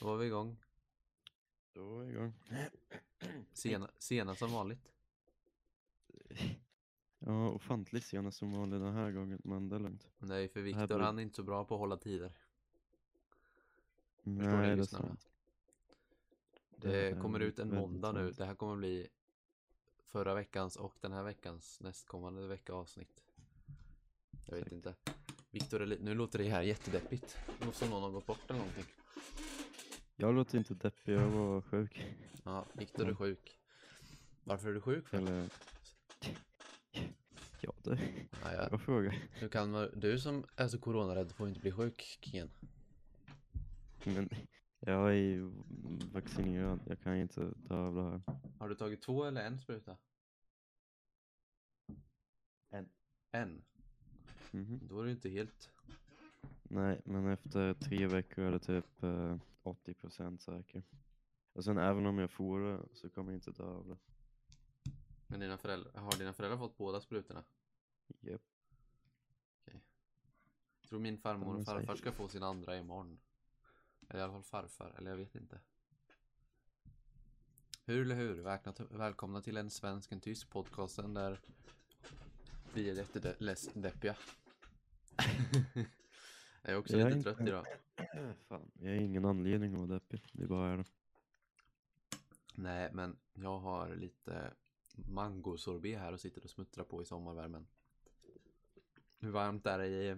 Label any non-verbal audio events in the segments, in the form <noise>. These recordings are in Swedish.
Då var vi igång. Då var vi igång. <clears throat> Sena, sena som vanligt. Ja, ofantligt sena som vanligt den här gången, men det är lugnt. Nej, för Viktor blir- han är inte så bra på att hålla tider. ni, Nej, det är lyssnarna? Det är kommer ut en väldigt måndag nu. sant. Det här kommer bli förra veckans och den här veckans nästkommande vecka avsnitt. Jag vet Exakt. inte. Viktor, är li- nu låter det här jättedeppigt. Det som någon har gått bort eller någonting. Jag låter inte deppig, jag var sjuk. Ja, Viktor är Mm. sjuk. Varför är du sjuk för? Eller... Ja, det Ja, ja. bra fråga. Hur kan du som är så coronarädd får inte bli sjuk, Kian. Men jag är ju vaccinerad, jag kan inte dö av det här. Har du tagit två eller en spruta? En. En? Mhm. Då är du inte helt... Nej, men efter tre veckor är det typ eh, 80% säker. Och sen även om jag får det så kommer jag inte dö av det. Men dina föräldrar, har dina föräldrar fått båda sprutorna? Japp. Jag tror min farmor och farfar ska få sin andra imorgon. Eller i alla fall farfar, eller jag vet inte. Hur eller hur? Välkomna till, välkomna till en svensk, en tysk podcasten där vi är jättedeppiga. <laughs> <laughs> jag är också Jag är lite inte- trött idag. <clears throat> Fan, jag har ingen anledning att vara deppig. Det bara är det. Nej, men jag har lite mangosorbet här och sitter och smuttrar på i sommarvärmen. Hur varmt är det i,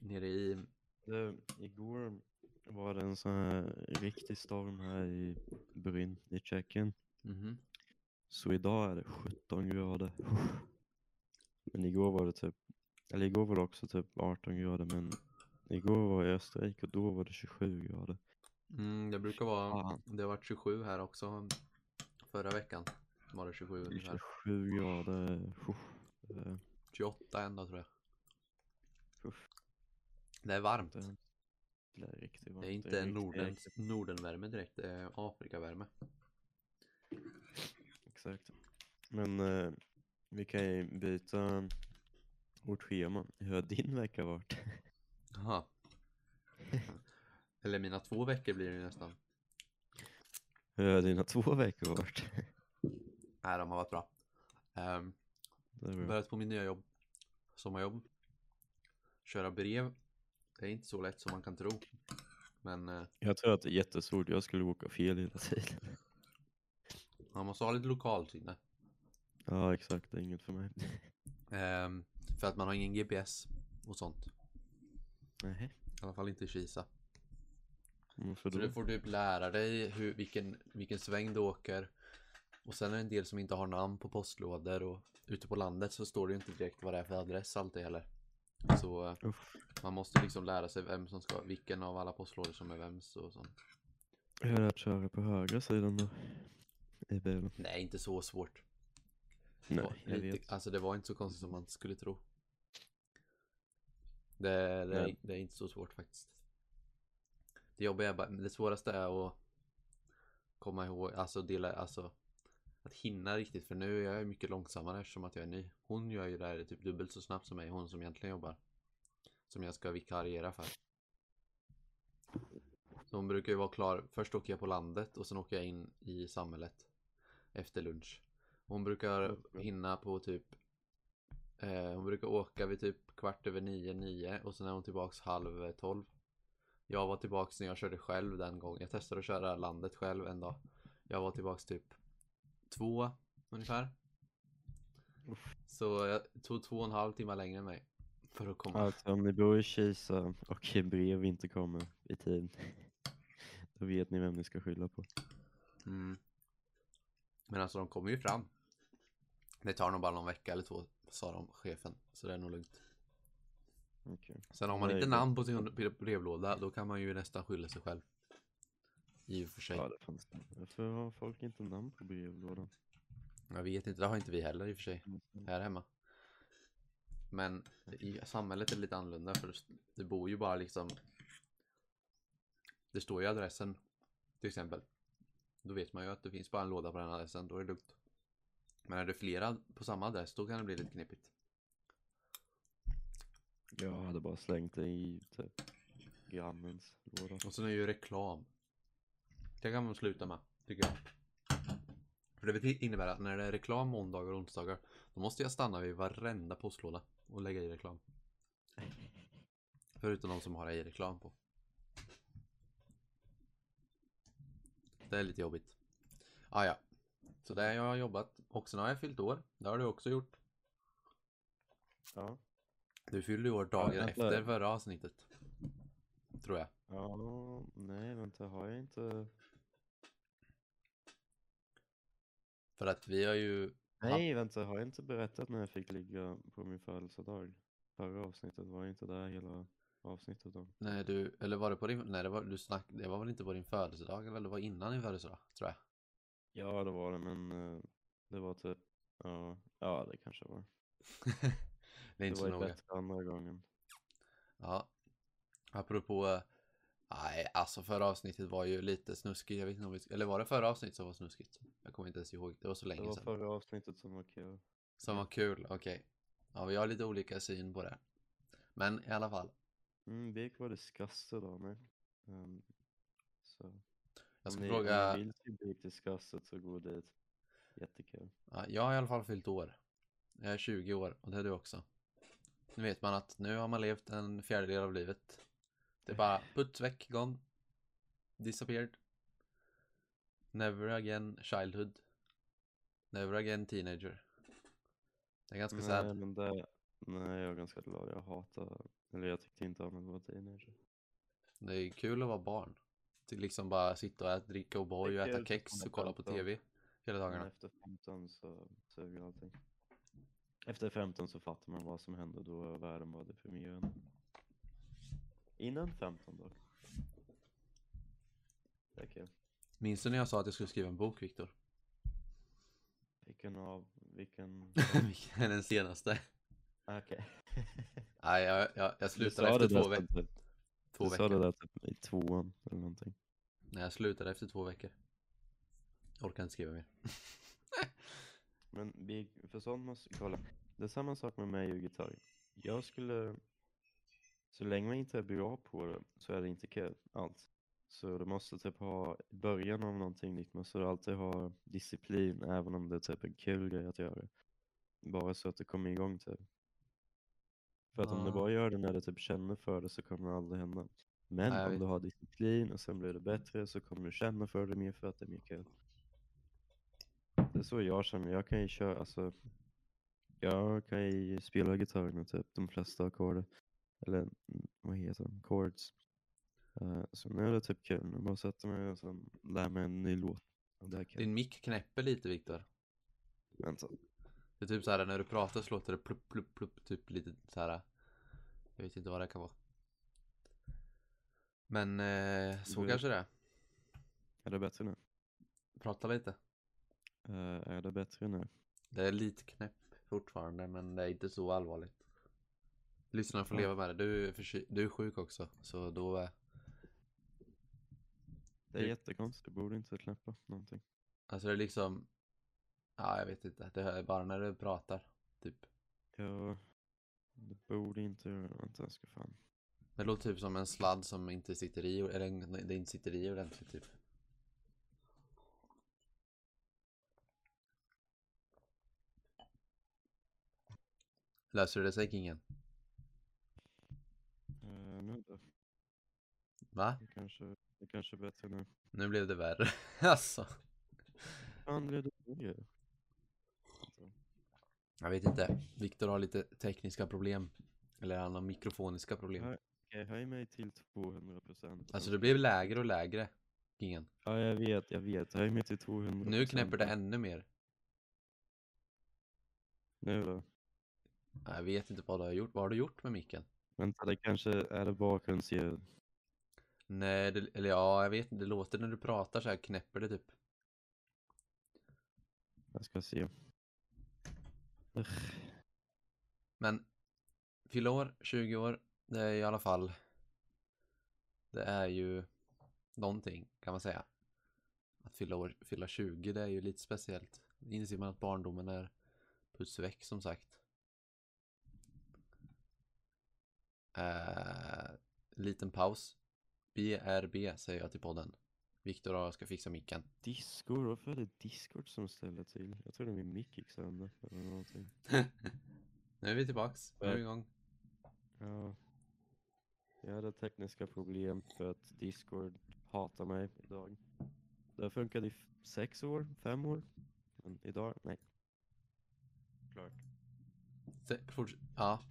nere i... Det, igår var det en sån här riktig storm här i Brünn i Tjeckien. Mhm. Så idag är det 17 grader. Men igår var det typ, eller igår var det också typ 18 grader men igår var jag i Österrike och då var det 27 grader. Mm, det brukar vara, Fan. det har varit 27 här också. Förra veckan var det 27 ungefär. 27 grader. Eh, 28 ändå tror jag. usch, Det är varmt. det, det är riktigt varmt. Det är inte riktigt, riktigt- Nordenvärme direkt, det är Afrikavärme. Exakt. Men eh, vi kan ju byta vårt schema. Hur har din vecka varit? Jaha. Eller mina två veckor blir det ju nästan. Hur har dina två veckor varit? Nej, de har varit bra. Um, börjat på min nya jobb. Sommarjobb. Köra brev. Det är inte så lätt som man kan tro. Men eh, Jag tror att det är jättesvårt. Jag skulle åka fel hela tiden. man måste ha lite lokalsinne. Ja, exakt. Det är inget för mig. Ehm, för att man har ingen GPS och sånt. Nej. I alla fall inte i Kisa. Så du får typ lära dig hur, vilken, vilken sväng du åker. Och sen är det en del som inte har namn på postlådor och ute på landet så står det ju inte direkt vad det är för adress alltid heller. Så Uff. man måste liksom lära sig vem som ska, vilken av alla postlådor som är vems och sånt. Jag har lärt köra på högra sidan då. I bilen. Nej, inte så svårt. Det Nej, jag lite, vet. Alltså det var inte så konstigt som man skulle tro. Det, det, är, det är inte så svårt faktiskt. Det jobbiga är bara, det svåraste är att komma ihåg, alltså dela, alltså att hinna riktigt för nu är jag mycket långsammare eftersom att jag är ny. Hon gör ju det här typ dubbelt så snabbt som mig, hon som egentligen jobbar. Som jag ska vikariera för. Så hon brukar ju vara klar, först åker jag på landet och sen åker jag in i samhället efter lunch. Hon brukar hinna på typ eh, Hon brukar åka vid typ kvart över nio, nio och sen är hon tillbaks halv tolv. Jag var tillbaks när jag körde själv den gången. Jag testade att köra landet själv en dag. Jag var tillbaks typ två ungefär. Så jag tog två och en halv timme längre än mig. För att komma. Alltså om ni bor i Kisa och brev inte kommer i tid. <laughs> Då vet ni vem ni ska skylla på. Mm. Men alltså de kommer ju fram. Det tar nog bara någon vecka eller två, sa de, chefen. Så det är nog lugnt. Okej. Sen har man Nej, inte namn på sin brev- brevlåda, då kan man ju nästan skylla sig själv. I och för sig. Ja, det fanns det. Varför har folk inte namn på brevlådan? Jag vet inte, det har inte vi heller i och för sig. Mm. Här hemma. Men i samhället är det lite annorlunda för det bor ju bara liksom Det står ju adressen till exempel. Då vet man ju att det finns bara en låda på den adressen, då är det lugnt. Men är det flera på samma adress, då kan det bli lite knepigt. Jag hade bara slängt det i typ grannens låda. Och sen är ju reklam. Det kan man sluta med, tycker jag. För det innebär att när det är reklam måndagar och onsdagar, då måste jag stanna vid varenda postlåda och lägga i reklam. Förutom de som har ej reklam på. Det är lite jobbigt. Ah, ja. Så där jag har jobbat. Och sen har jag fyllt år. Det har du också gjort. Ja. Du fyllde ju år dagen vänta. efter förra avsnittet. Tror jag. Ja, nej vänta, har jag inte... För att vi har ju... Nej vänta, har jag inte berättat när jag fick ligga på min födelsedag? Förra avsnittet var jag inte där hela avsnittet då. Nej, du... Eller var det på din... Nej, det var, du snack, det var väl inte på din födelsedag? Eller det var innan din födelsedag, tror jag. Ja det var det men eh, det var typ, ja, ja det kanske var. <laughs> det är Det inte var så noga. bättre andra gången. Ja. Apropå... Nej, alltså förra avsnittet var ju lite snuskigt. Jag vet inte om vi... Eller var det förra avsnittet som var snuskigt? Jag kommer inte ens ihåg. Det var så Det länge var sedan. förra avsnittet som var kul. Som var kul, okej. Ja, vi har lite olika syn på det. Men i alla fall. Mm, Vik var disgusted av mig. Um, så. Jag ska om fråga... Om ni vill se Vik disgusted så gå dit. Jättekul. Ja, jag har i alla fall fyllt år. Jag är 20 år och det är du också. Nu vet man att nu har man levt en fjärdedel av livet. Det är bara puts väck, gone. Disappeared. Never again childhood. Never again teenager. Det är ganska nej, sad. men det, nej, jag är ganska glad. Jag hatar, eller jag tyckte inte om att vara teenager. Det är kul att vara barn. Till liksom bara sitta och äta, dricka och Det är äta kex och kolla på 15. tv hela dagarna. efter 15 så suger allting. Efter 15 så fattar man vad som hände då och världen var deprimerande. Innan 15 dock. Det är kul. Minns du när jag sa att jag skulle skriva en bok, Viktor? Vilken av, vilken? <laughs> Vilken är den senaste? Okej. <laughs> Nej, jag, jag, jag Du slutade sa efter det två, ve- typ- två Du sa veckor. det där typ i tvåan eller någonting. Nej, jag slutade efter två veckor. Orkar inte skriva mer. <laughs> Men vi, för sånt måste, kolla. Det är samma sak med mig och gitarr. Jag skulle, så länge man inte är bra på det så är det inte kul alls. Så du måste typ ha, i början av någonting nytt måste du alltid ha disciplin även om det är typ en kul grej att göra. Bara så att det kommer igång typ. För att om du Ja. bara gör det när du typ känner för det så kommer det aldrig hända. Men Nej, om du har disciplin och sen blir det bättre så kommer du känna för det mer för att det är mer kul. Det är så jag känner, jag kan ju köra, alltså jag kan ju spela gitarr med typ de flesta ackord, eller vad heter de, chords. Eh, så nu är det typ kul, nu bara sätter mig och sen lär mig en ny låt. Din mick knäpper lite, Viktor. Vänta. Det är typ så här när du pratar så låter det plupp, plupp, plupp, typ lite så här. Jag vet inte vad det kan vara. Men eh, så Du- kanske det är. Är det bättre nu? Prata lite. Eh, är det bättre nu? Det är lite knäpp fortfarande, men det är inte så allvarligt. Lyssnarna får Ja. leva med det. Du är, förky- du är sjuk också, så då... eh, Det är Du- jättekonstigt, jag borde inte knäppa någonting. Alltså det är liksom... Ja, jag vet inte. Det är bara när du pratar, typ. Jag det borde inte göra det, vänta jag ska fan. Det låter typ som en sladd som inte sitter i, eller det inte sitter i ordentligt typ. Löser det sig kingen? Nu då? Va? Det kanske, det kanske är bättre nu. Nu blev det värre. <laughs> alltså. Fan blev det bättre? Vänta. Jag vet inte. Viktor har lite tekniska problem. Eller han har mikrofoniska problem. Nej. Okej, höj mig till 200 procent. Alltså det blev lägre och lägre. Kingen. Ja, jag vet, jag vet. Höj mig till 200 Nu knäpper det ännu mer. Nu då? Jag vet inte vad du har gjort. Vad har du gjort med micken? Vänta, det kanske är det bakgrundsljud. Nej, det, eller ja, jag vet inte. Det låter när du pratar så här knäpper det typ. Jag ska se. Ugh. Men fylla år, 20 år, det är i alla fall Det är ju någonting kan man säga Att fylla år, fylla 20 det är ju lite speciellt Inser man att barndomen är puts väck som sagt eh, Liten paus BRB säger jag till podden Viktor ska fixa micken. Discord, varför är det Discord som ställer till? Jag trodde min mick gick sönder eller någonting. <laughs> nu är vi tillbaks. Nu är vi igång. Ja. Jag hade tekniska problem för att Discord hatar mig idag. Det har funkat i sex år, fem år. Men idag, nej. Klart. Se- Ja,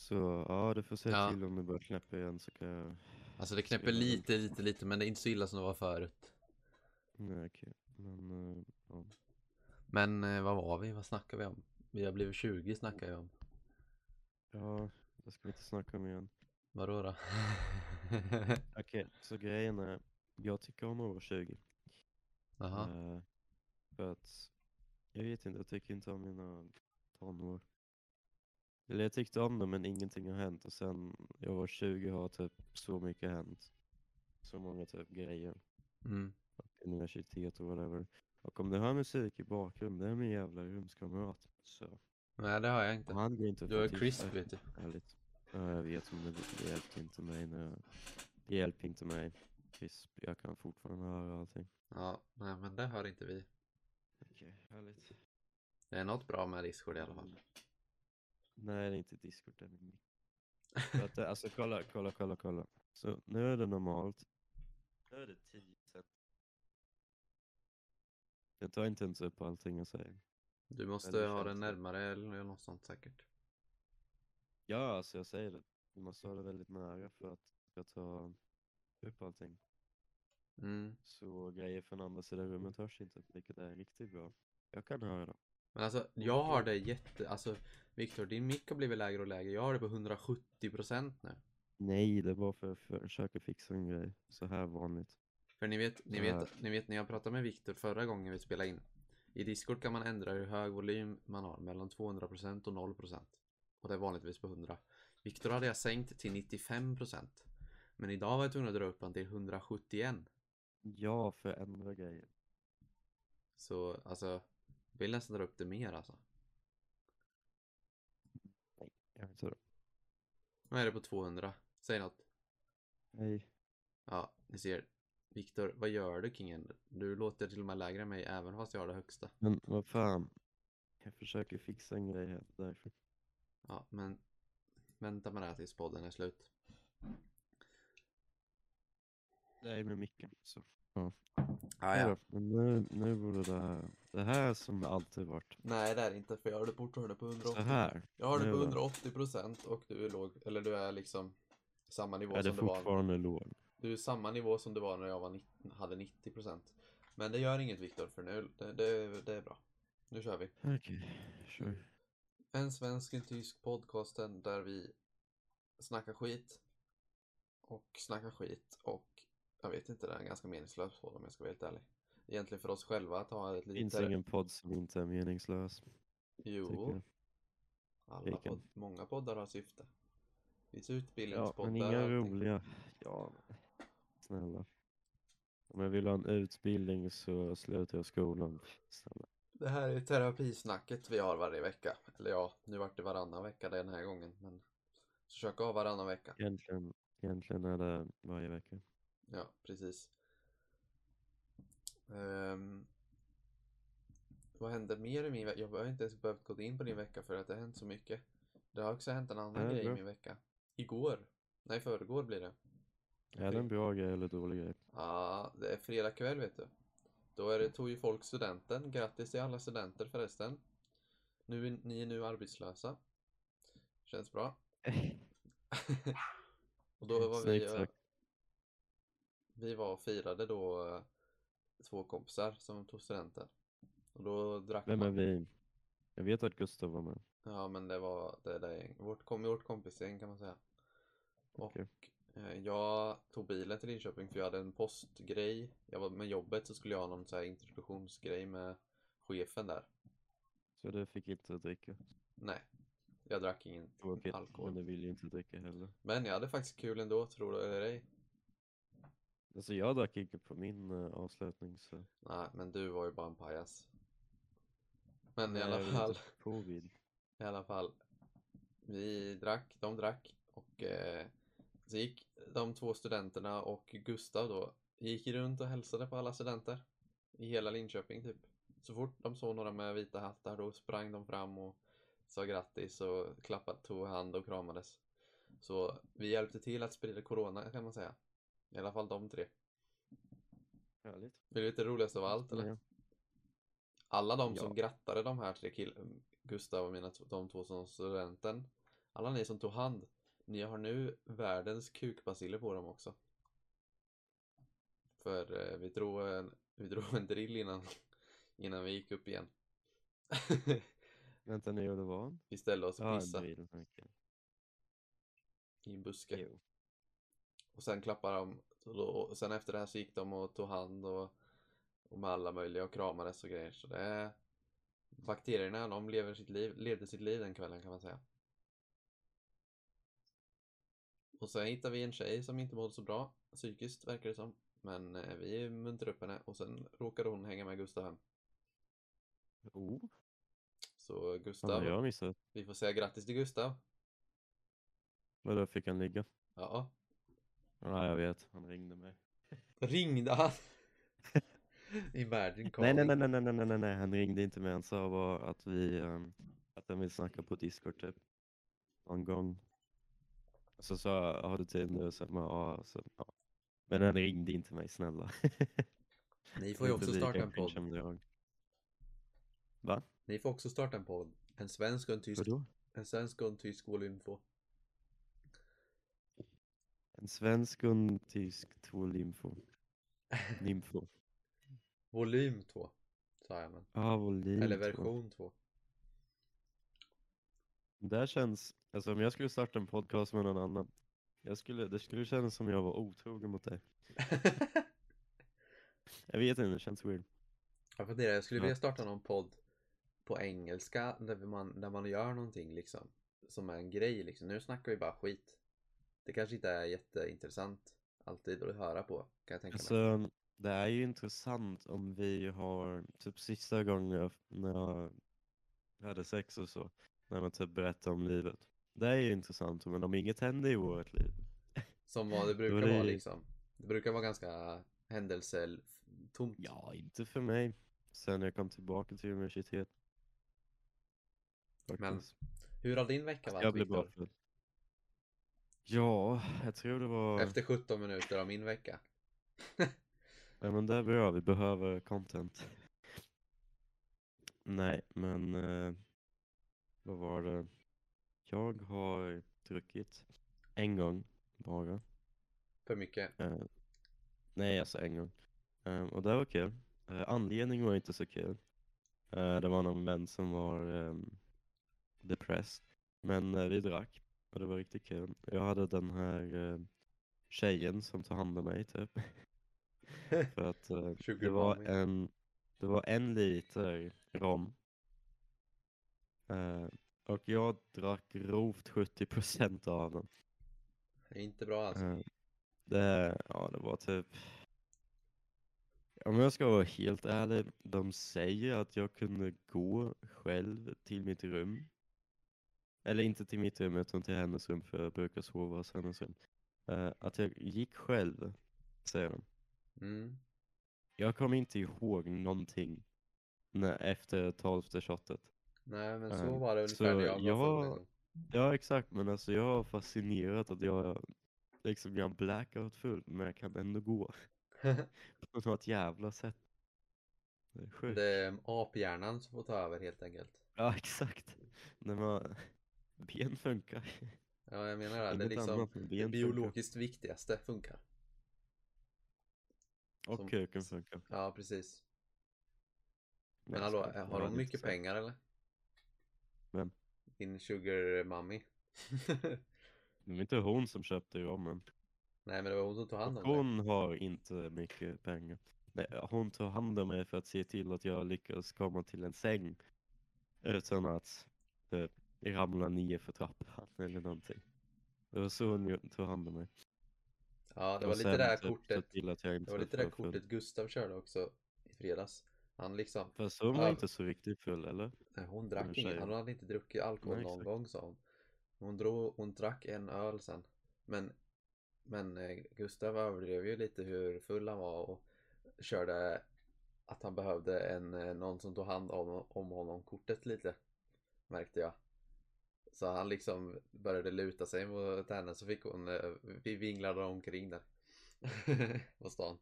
Så ja, du får säga Ja. till om det börjar knäppa igen så kan jag... alltså det knäpper lite, lite, lite, men det är inte så illa som det var förut. Nej okej. Men eh, ja. Men eh, vad var vi? Vad snackar vi om? Vi har blivit 20 snackar vi om. Ja, det ska vi inte snacka om igen. Vadå då? <laughs> Okej, så grejen är, jag tycker om att vara 20. Jaha. Eh, för att, jag vet inte, jag tycker inte om mina tonår. Eller jag tyckte om dem men ingenting har hänt och sen jag var 20 har typ så mycket hänt. Så många typ grejer. Mm. Universitet och whatever. Och om du har musik i bakgrunden, det är min jävla rumskamrat. Så, Nej det har jag inte. han går inte Du har Chris till- vet du. Ärligt. Ja, jag vet men det, det hjälpte inte mig när jag, Det hjälpte inte mig. Chris, jag kan fortfarande höra allting. Ja, nej men det hör inte vi. Okej, härligt. Det är något bra med Discord i alla fall. Nej, det är inte Discord, det är min mick. Att Alltså kolla, kolla, kolla, kolla. Så nu är det normalt. Nu är det 10 cent. Jag tar inte ens upp allting jag säger. Du måste Eller ha den det. närmare eller något sånt säkert. Ja, alltså jag säger det. Du måste ha det väldigt nära för att jag ta upp allting. Mm. Så grejer från andra sidan rummet hörs inte, vilket är riktigt bra. Jag kan höra dem. Men alltså, jag har det jätte... Alltså, Viktor, din mick har blivit lägre och lägre. Jag har det på 170% nu. Nej, det var för att försöka fixa en grej. Så här vanligt. För ni vet, ni vet, ni vet när jag pratade med Viktor förra gången vi spelade in. I Discord kan man ändra hur hög volym man har, mellan 200% och 0%. Och det är vanligtvis på 100. Viktor hade jag sänkt till 95%. Men idag var jag tvungen att dra upp han till 171. Ja, för ändra grejer. Så alltså, vill nästan dra upp det mer alltså. Nej, jag vet inte. Nu är det på 200. Säg något. Nej. Ja, ni ser. Viktor, vad gör du kingen? Du låter till och med lägre än mig även fast jag har det högsta. Men vad fan. Jag försöker fixa en grej här, därför. Ja, men vänta med det här tills podden är slut. Det är med micken. Så. Ja. Ah, Men nu, nu borde det här, det här som det alltid varit. Nej det är det inte för jag har det fortfarande på 180. Så här. Jag har det på då. 180 procent och du är låg, eller du är liksom samma nivå Är det som du var. fortfarande låg? Du är samma nivå som du var när jag var 90, hade 90 procent. Men det gör inget Viktor för nu, det, det, det är bra. Nu kör vi. Okej, sure. En svensk, en tysk podcasten där vi snackar skit. Och snackar skit och jag vet inte, det är en ganska meningslös podd om jag ska vara helt ärlig. Egentligen för oss själva att ha ett litet... finns ingen podd som inte är meningslös. Jo, alla podd, många poddar har syfte. Det finns Ja, utbildningspoddar men och inga roliga. Ja, men snälla. Om jag vill ha en utbildning så slutar jag skolan. Snälla. Det här är terapisnacket vi har varje vecka. Eller ja, nu vart det varannan vecka den här gången. Men försöka ha varannan vecka. Egentligen, egentligen är det varje vecka. Ja, precis. Ehm, vad händer mer i min vecka? Jag har inte ens behövt gå in på din vecka för att det har hänt så mycket. Det har också hänt en annan Ja, grej i bra. min vecka. Igår. Nej, förrgår blir det. Är det en bra grej eller dålig grej? Ja, det är fredag kväll vet du. Då är det, tog ju folk studenten. Grattis till alla studenter förresten. Nu är, ni är nu arbetslösa. Känns bra. <laughs> <laughs> och då var Säg vi, exakt. Vi var och firade då eh, två kompisar som tog studenten. Och då drack Vem är man. vi? Jag vet att Gustav var med. Ja men det var det där gäng. Vårt, kom, vårt kompisgäng kan man säga. Och Okej. eh, jag tog bilen till Linköping för jag hade en postgrej. Jag var med jobbet så skulle jag ha någon så här introduktionsgrej med chefen där. Så du fick inte dricka? Nej, jag drack ingen alkohol. men du vill ju inte dricka heller. Men jag hade faktiskt kul ändå, tror du eller ej. Alltså jag drack inte på min uh, avslutning så. Nej, men du var ju bara en pajas. Men i alla fall, Covid. <laughs> i alla fall. Vi drack, de drack och eh, Så gick de två studenterna och Gustav då, gick runt och hälsade på alla studenter i hela Linköping typ. Så fort de såg några med vita hattar då sprang de fram och sa grattis och klappade, tog hand och kramades. Så vi hjälpte till att sprida corona kan man säga. I alla fall de tre. Härligt. Du veta det roligaste av allt eller? Ja. Alla de Ja. som grattade de här tre killarna, Gustav och mina, de två som studenten. Alla ni som tog hand, ni har nu världens kukbaciller på dem också. För eh, vi drog en, vi drog en drill innan, innan vi gick upp igen. Vänta nu, det var en? vi ställde oss och Ja, pissade okej. i en buske. Jo. Och sen klappade de, och då, och sen efter det här så gick de och tog hand och, och med alla möjliga och kramades och grejer. Så det bakterierna, de lever sitt liv, levde sitt liv den kvällen kan man säga. Och sen hittade vi en tjej som inte mådde så bra psykiskt verkar det som. Men eh, vi muntrade upp henne och sen råkade hon hänga med Gustav hem. Oh, Så Gustav, missat. vi får säga grattis till Gustav. Vadå, fick han ligga? Ja. Ja, jag vet. Han ringde mig. Ringde han? <laughs> Imagine Nej, nej, calling. nej, nej, nej, nej, nej, nej, han ringde inte mig. Han sa bara att vi, ehm, att han vill snacka på Discord typ. Någon gång. Så sa jag, har du tid nu? Så bara, ja, så, ja. Men han ringde inte mig, snälla. Ni <laughs> får ju också starta en podd. Va? Ni får också starta en podd. En svensk och en tysk. Vadå? En svensk och en tysk volym 2. En svensk och en tysk, två limfo. Limfo. <laughs> Volym 2. Sa jag men. Ja, volym Eller version 2. Det här känns, alltså om jag skulle starta en podcast med någon annan. Jag skulle, det skulle kännas som jag var otrogen mot dig. <laughs> Jag vet inte, det känns weird. jag funderar, jag skulle Ja. vilja starta någon podd på engelska där man, där man gör någonting liksom. Som är en grej liksom. Nu snackar vi bara skit. Det kanske inte är jätteintressant alltid att höra på. Kan jag tänka mig. Alltså, det är ju intressant om vi har, typ sista gången jag, när jag hade sex och så, när man typ berättar om livet. Det är ju intressant, men om inget händer i vårt liv. Som vad det <laughs> brukar det vara liksom. Det brukar vara ganska händelsetomt. Ja, inte för mig. Sen jag kom tillbaka till universitet. Men Faktiskt. Hur har din vecka varit jag blev bara Viktor? full. Ja, jag tror det var... Efter 17 minuter av min vecka. <laughs> Ja men det är bra, vi behöver content. Nej, men eh, vad var det? Jag har druckit en gång bara. För mycket. Eh, nej, alltså en gång. Eh, och det var kul. Eh, anledningen var inte så kul. Eh, det var någon vän som var ehm, depressed. Men eh, vi drack och det var riktigt kul. Jag hade den här eh, tjejen som tog hand om mig typ. <laughs> För att eh, det var en det var en liter rom. Eh, och jag drack grovt 70% av den. Det är inte bra alltså. Eh, det, ja, det var typ... Om jag ska vara helt ärlig, de säger att jag kunde gå själv till mitt rum. Eller inte till mitt rum utan till hennes rum för jag brukar sova hos hennes rum. Eh, att jag gick själv, säger de. Mm. Jag kommer inte ihåg någonting när, efter tolfte shotet. Nej men Eh, så var det ungefär så när jag var jag- gång. Ja exakt, men alltså jag var fascinerad att jag liksom jag blackout full men jag kan ändå gå <laughs> på något jävla sätt. Det är sjukt. Det är aphjärnan som får ta över helt enkelt. Ja exakt. När man... Ben funkar. Ja jag menar det. Det är liksom det ben funkar. biologiskt viktigaste funkar. Och som- kuken funkar. Ja precis. Men hallå, har de mycket pengar eller? Vem? Din sugar mommy. <laughs> Det var inte hon som köpte rommen. Nej men det var hon som tog hand om dig. Hon har inte mycket pengar. Nej, hon tog hand om mig för att se till att jag lyckas komma till en säng utan att typ, ramla ner för trappan <laughs> eller någonting. Det var så hon tog hand om mig. Ja det Och var lite det här kortet. Det var lite det full. kortet Gustav körde också i fredags. Han liksom, Fast hon var Ja. inte så riktigt full eller? nej, hon drack inget, han hade inte druckit alkohol Nej, någon exakt. gång sa hon. Hon, drog, hon drack en öl sen. Men Men eh, Gustav överdrev ju lite hur full han var och körde att han behövde en, eh, någon som tog hand om, om honom kortet lite. Märkte jag. Så han liksom började luta sig mot henne så fick hon, eh, vi vinglade omkring där. <laughs> på stan.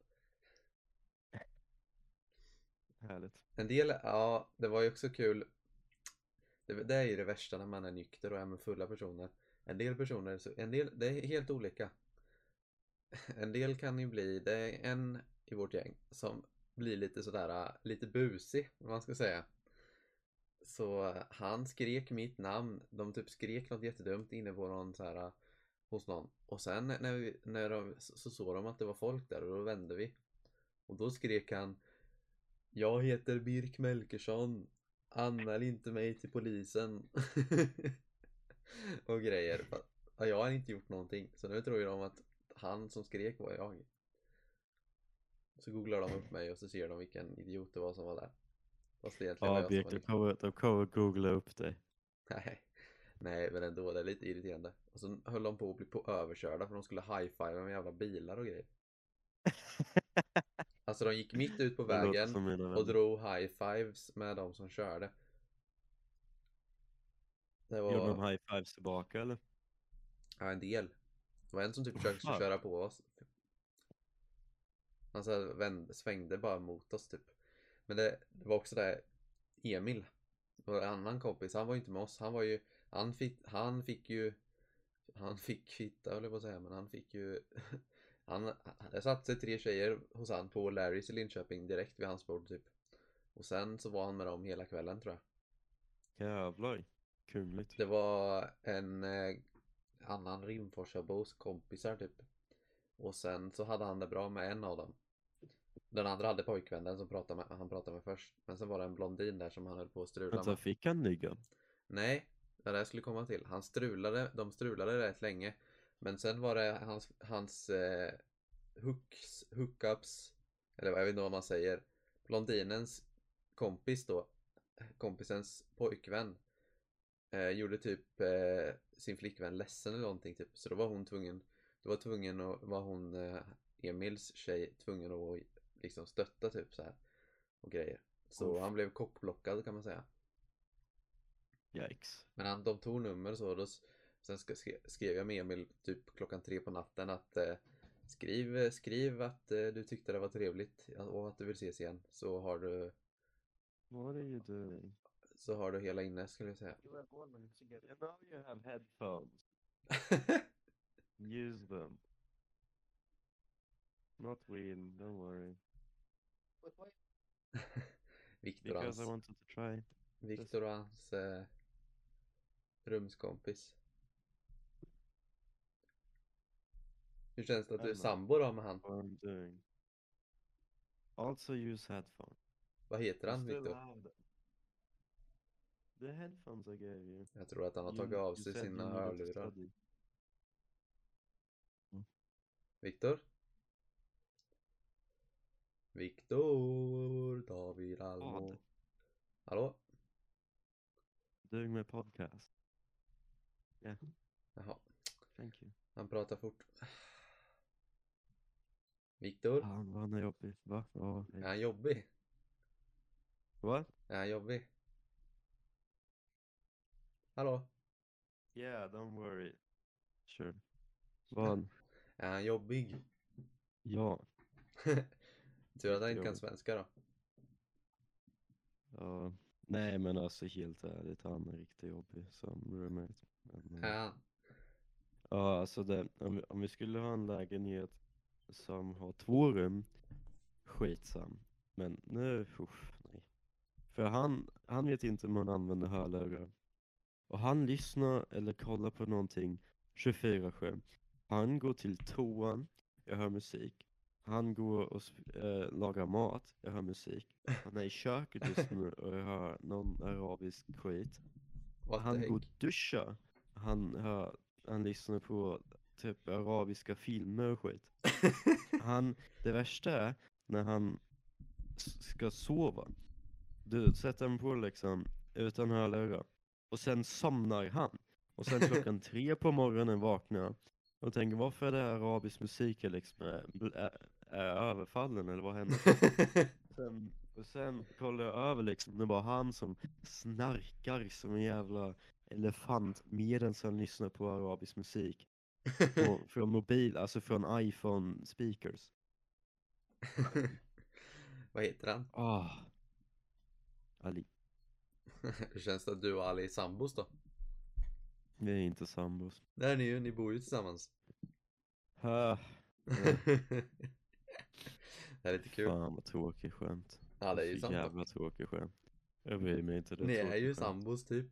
Härligt. En del, ja det var ju också kul. Det, det är ju det värsta när man är nykter och är med fulla personer. En del personer, så- en del, det är helt olika. <laughs> En del kan ju bli, det är en i vårt gäng som blir lite sådär, lite busig, vad man ska säga. Så han skrek mitt namn, de typ skrek något jättedumt inne på någon så här eh, hos någon. Och sen när, vi, när de, så såg de att det var folk där och då vände vi. Och då skrek han Jag heter Birk Melkersson. Anmäl inte mig till polisen. <laughs> och grejer. Jag har inte gjort någonting. Så nu tror ju de att han som skrek var jag. Så googlar de upp mig och så ser de vilken idiot det var som var där. Fast egentligen var Ja, Birk, var de kommer, de kommer googla upp dig. Nej. Nej, men ändå, det är lite irriterande. Och så höll de på att bli på överkörda för de skulle high-fiva med jävla bilar och grejer. <laughs> Alltså de gick mitt ut på vägen och drog high-fives med de som körde. Det Gjorde de var high fives tillbaka eller? ja, en del. Det var en som typ försökte köra på oss. Han så vände, svängde bara mot oss typ. Men det, det var också det Emil. En annan kompis, han var ju inte med oss. Han var ju, han fick, han fick ju, han fick fitta höll jag på att säga, men han fick ju <laughs> Han, det satt sig tre tjejer hos han på Larrys i Linköping direkt vid hans bord typ. Och sen så var han med dem hela kvällen tror jag. Jävlar. Kungligt. Det var en eh, annan Rimforsabos kompisar typ. Och sen så hade han det bra med en av dem. Den andra hade pojkvännen som pratade med, han pratade med först. Men sen var det en blondin där som han höll på att strula Vänta, med. fick han nygga? Nej, det är det jag skulle komma till. Han strulade, de strulade rätt länge. Men sen var det hans, hans eh, hooks, hookups, eller jag vet inte vad man säger. Blondinens kompis då, kompisens pojkvän, eh, gjorde typ eh, sin flickvän ledsen eller någonting typ. Så då var hon tvungen, då var tvungen att, var hon, eh, Emils tjej, tvungen att liksom stötta typ så här och grejer. Så Uff. han blev kockblockad kan man säga. Yikes. Men han, de tog nummer och så. Då, sen skrev jag med Emil typ klockan tre på natten att eh, skriv, eh, skriv att eh, du tyckte det var trevligt och att du vill ses igen. Så har du, What are you doing? så har du hela inne skulle jag säga. You are wanting to get... And now you have headphones. <laughs> Use them. Not real, don't worry. <laughs> Viktor och Because I hans, wanted to try. Viktor och hans eh, rumskompis. Hur känns det att du är Emma. sambo då med han? What I'm doing. Also use headphones. Vad heter han still Viktor? have them. The headphones I gave you. Jag tror att han har You- tagit av you sig said sina you needed to hörlurar. study. Viktor? Viktor David Almo. Vad? Hallå? Doing my podcast. Jaha, Thank you. han pratar fort. Viktor? Fan vad han är jobbig. Va? Ja, Är han jobbig? What? Är han jobbig? Hallå? Yeah, don't worry. Sure. <laughs> Vad? Är han jobbig? Ja. <laughs> Tur att han inte kan svenska då. Ja. Nej men alltså helt ärligt, han är riktigt jobbig som roommate. Men, eh, Är han? Ja, alltså det, om, vi, om vi skulle ha en lägenhet som har två rum, skitsam. Men nu, usch, nej. För han, han vet inte om man använder hörlurar. Och han lyssnar eller kollar på någonting 24-7. Han går till toan, jag hör musik. Han går och eh, lagar mat, jag hör musik. Han är i köket just nu <laughs> och jag hör någon arabisk skit. What Han går och duschar. Han, hör, han lyssnar på typ arabiska filmer och skit. <laughs> Han, det värsta är när han ska sova. Du sätter han på liksom utan hörlurar. Och sen somnar han. Och sen klockan <laughs> tre på morgonen vaknar Och tänker varför är det arabisk musik liksom är överfallen eller vad händer? <laughs> Sen, och sen kollar jag över liksom, det var han som snarkar som en jävla elefant medan han lyssnar på arabisk musik. På, <laughs> från mobil, alltså från iPhone speakers. <laughs> Vad heter han? Ah. Ali, Hur känns det att du och Ali är sambos då? vi är inte sambos. Det är ni ju, ni bor ju tillsammans. Ah, det är lite kul. fan vad tråkigt skämt. Ja det är ju sant. jävla tråkigt skämt. Jag bryr mig inte. det Ni är ju sambos typ.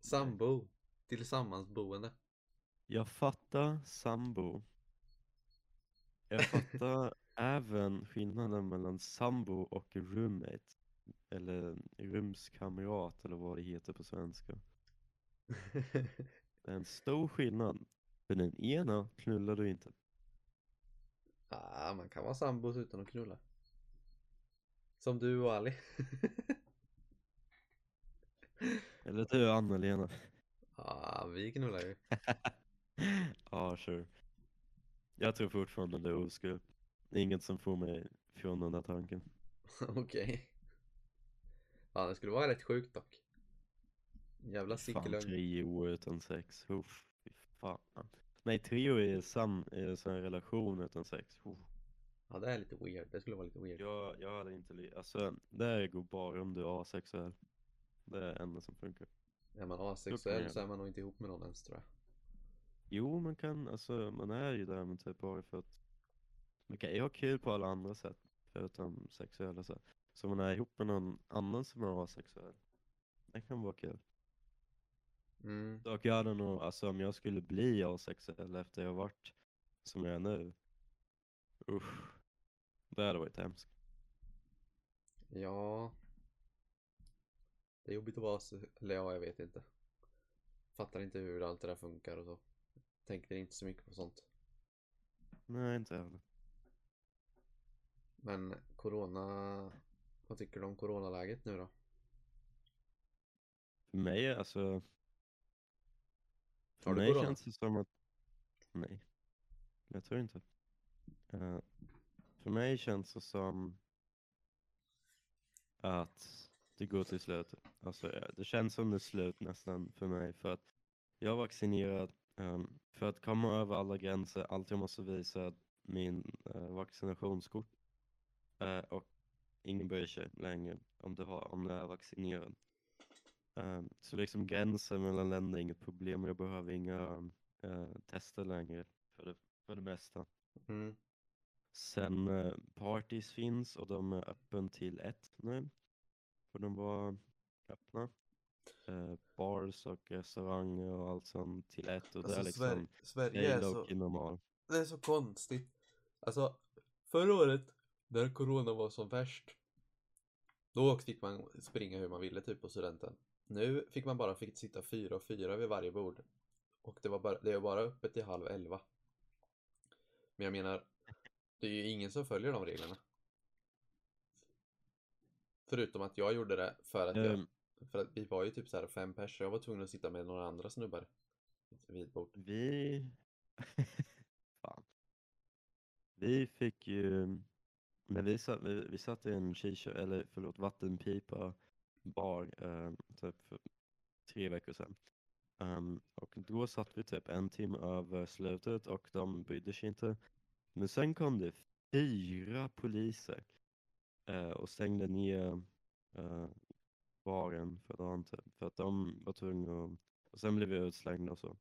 Sambo. Tillsammansboende. Jag fattar sambo. Jag fattar <laughs> även skillnaden mellan sambo och roommate. Eller rumskamrat eller vad det heter på svenska. <laughs> Det är en stor skillnad. För den ena knullar du inte. Ah, man kan vara sambos utan att knulla. Som du och Ali. <laughs> Eller du Anna-Lena. Ja, vi knullar ju. <laughs> Ja, sure. Jag tror fortfarande det är oskuld. Det är inget som får mig från den där tanken. <laughs> Okej. Ja, det skulle vara rätt sjukt dock. Jävla Fan, sickelögn. tre år utan sex. Uff, fy fan. Nej, år är sam, är en sån här relation utan sex. Uff. Ja, det är lite weird. Det skulle vara lite weird. Jag, jag hade inte, alltså det här går bara om du är asexuell. Det är det enda som funkar. Är man asexuell så är man nog inte ihop med någon ens tror jag. Jo, man kan, alltså man är ju där men typ bara för att man kan ju ha kul på alla andra sätt förutom sexuella sätt. Så man är ihop med någon annan som är asexuell. Det kan vara kul. Mm. Och jag hade nog, alltså om jag skulle bli asexuell efter jag varit som jag är nu. Usch. Det hade varit hemskt. Ja. Det är jobbigt att vara eller ja, jag vet inte. Fattar inte hur allt det där funkar och så. Tänkte inte så mycket på sånt. Nej, inte heller. Men corona, vad tycker du om coronaläget nu då? För mig, alltså. För Har du corona? känns det som att, nej. Jag tror inte. Eh, för mig känns det som att det går till slut. Alltså, eh, det känns som det är slut nästan för mig för att jag är vaccinerad. ehm, för att komma över alla gränser, allt jag måste visa min uh, vaccinationskort. Eh, och ingen bryr sig längre om du, har, om du är vaccinerad. Ehm, så liksom gränsen mellan länder är inget problem. Jag behöver inga eh, tester längre för det, för det mesta. Mm. Sen uh, parties finns och de är öppen till ett nu. Får de vara öppna. Eh, bars och restauranger och allt sånt till ett och det är liksom Alltså, Sverige är så, normal. det är så konstigt. Alltså, förra året när corona var som värst. Då fick man springa hur man ville typ på studenten. Nu fick man bara fick sitta fyra och fyra vid varje bord. Och det var bara, det är bara öppet till halv elva. Men jag menar, det är ju ingen som följer de reglerna. Förutom att jag gjorde det för att jag, Ehm, för att vi var ju typ så här fem pers, så jag var tvungen att sitta med några andra snubbar vid bord. Vi... <laughs> Fan. Vi fick ju... När vi, satt, vi, vi satt i en shisha, eller förlåt, vattenpipa bar eh, typ för tre veckor sedan. Ehm, och då satt vi typ en timme över slutet och de brydde sig inte. Men sen kom det fyra poliser eh, och stängde ner eh, baren för dagen typ, för att de var tvungna att... Och sen blev vi utslängda och så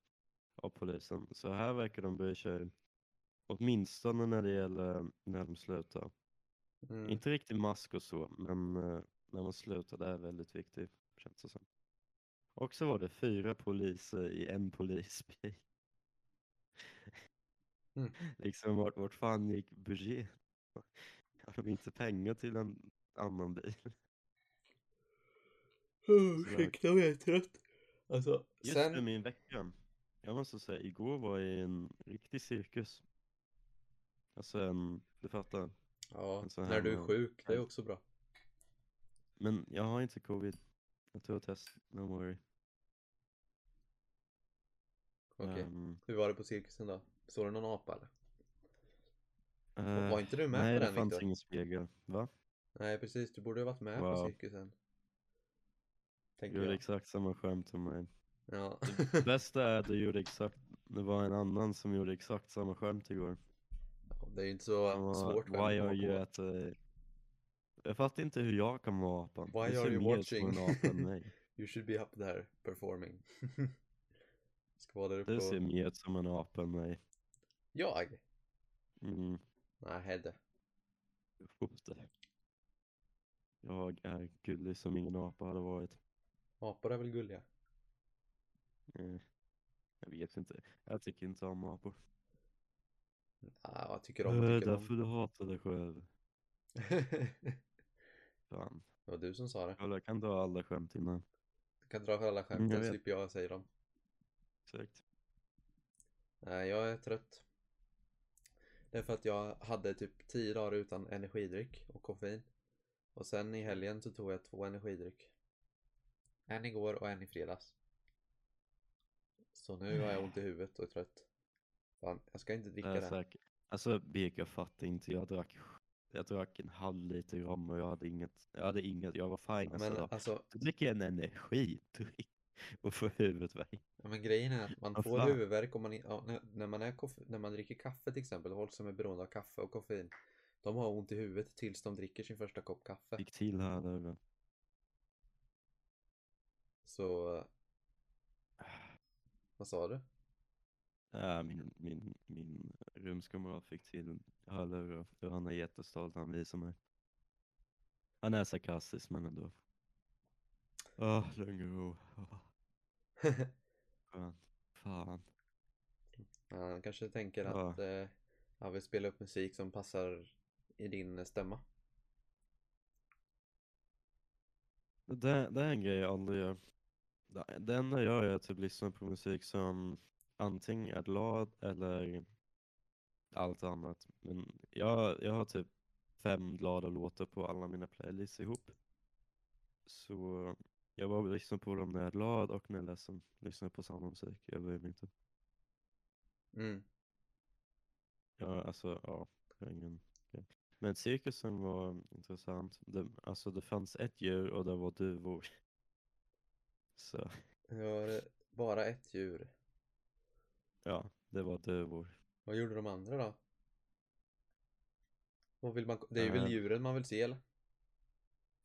av polisen. Så här verkar de bry sig åtminstone när det gäller när de slutar. Mm. Inte riktigt mask och så, men eh, när man slutar det är väldigt viktigt känns det som. Och så var det fyra poliser i en polisbil. Mm. <laughs> liksom vart, vart fan gick budget? Har de inte pengar till en annan bil? Ursäkta om jag är trött. Alltså, Just sen... det, min vecka. Jag måste säga, igår var jag i en riktig cirkus. Alltså en, du fattar. Ja, när du är sjuk, det är också bra. Men jag har inte covid. Jag tog ett test, no worry. Okej. Ehm, Hur var det på cirkusen då? Såg du någon apa eller? eh, var inte du med nej, på det den, fanns Viktor? ingen spegel. Va? Nej precis, du borde ha varit med på Wow. cirkusen. Du Tänker gjorde jag. exakt samma skämt som mig. Ja. <laughs> Bästa är att du gjorde exakt, det var en annan som gjorde exakt samma skämt igår. det är ju inte så Han var, svårt Why att are komma you på. at a... Jag fattar inte hur jag kan vara apan. Why du are you watching? en apa än mig. <laughs> You should be up there performing. <laughs> Ska vara där Du ser mer ut som en apa än mig. Jag? Mm, Nej, Hedde. Foster. Jag är gullig som ingen apa hade varit. Apor är väl gulliga? Eh, Jag vet inte. Jag tycker inte om apor. Ja, jag tycker om och Eh, tycker Därför om. du hatar dig själv. <laughs> det Fan. var du som sa det. Jag kan dra alla skämt innan. Du kan dra alla skämt, jag så slipper jag säga dem. Exakt. Nej, jag är trött. Det är för att jag hade typ 10 dagar utan energidryck och koffein. Och sen i helgen så tog jag två energidryck. En igår och en i fredags. Så nu har jag ont i huvudet och är trött. Fan, jag ska inte Det dricka är det. säkert. Alltså Birk, jag fattar inte. Jag drack, jag drack en halv liter rom och jag hade inget. Jag hade inget. Jag var fine Men nästa dag. alltså, Så dricker jag en energidryck <laughs> och får huvudvärk. ja, men grejen är att man får fan? huvudvärk om man, ja, när, man är när man dricker kaffe till exempel. Folk som är beroende av kaffe och koffein. De har ont i huvudet tills de dricker sin första kopp kaffe. Gick till här där. Så... Vad sa du? Ja, min, min, min rumskamrat fick till hörlurar och han är jättestolt. Han visar mig. Han är sarkastisk men ändå. Åh, lugn och ro. Åh, <laughs> Fan. Fan. Ja, Han kanske tänker Ja. att eh, han vill spela upp musik som passar i din eh, stämma. Det, det är en grej jag aldrig gör. Det- Det enda jag gör är att typ lyssna på musik som antingen är glad eller allt annat. Men jag, jag har typ fem glada låtar på alla mina playlists ihop. Så jag bara lyssnar på dem när jag är glad och när jag är ledsen. Lyssnar på samma musik, jag bryr mig inte. Mm. Ja, alltså, ja, ingen. Men cirkusen var intressant. Det, alltså det fanns ett djur och det var duvor. <laughs> Så, eh, bara ett djur. Ja, det var duvor. Vad gjorde de andra då? Vad vill man, det är ju väl Eh. djuren man vill se eller?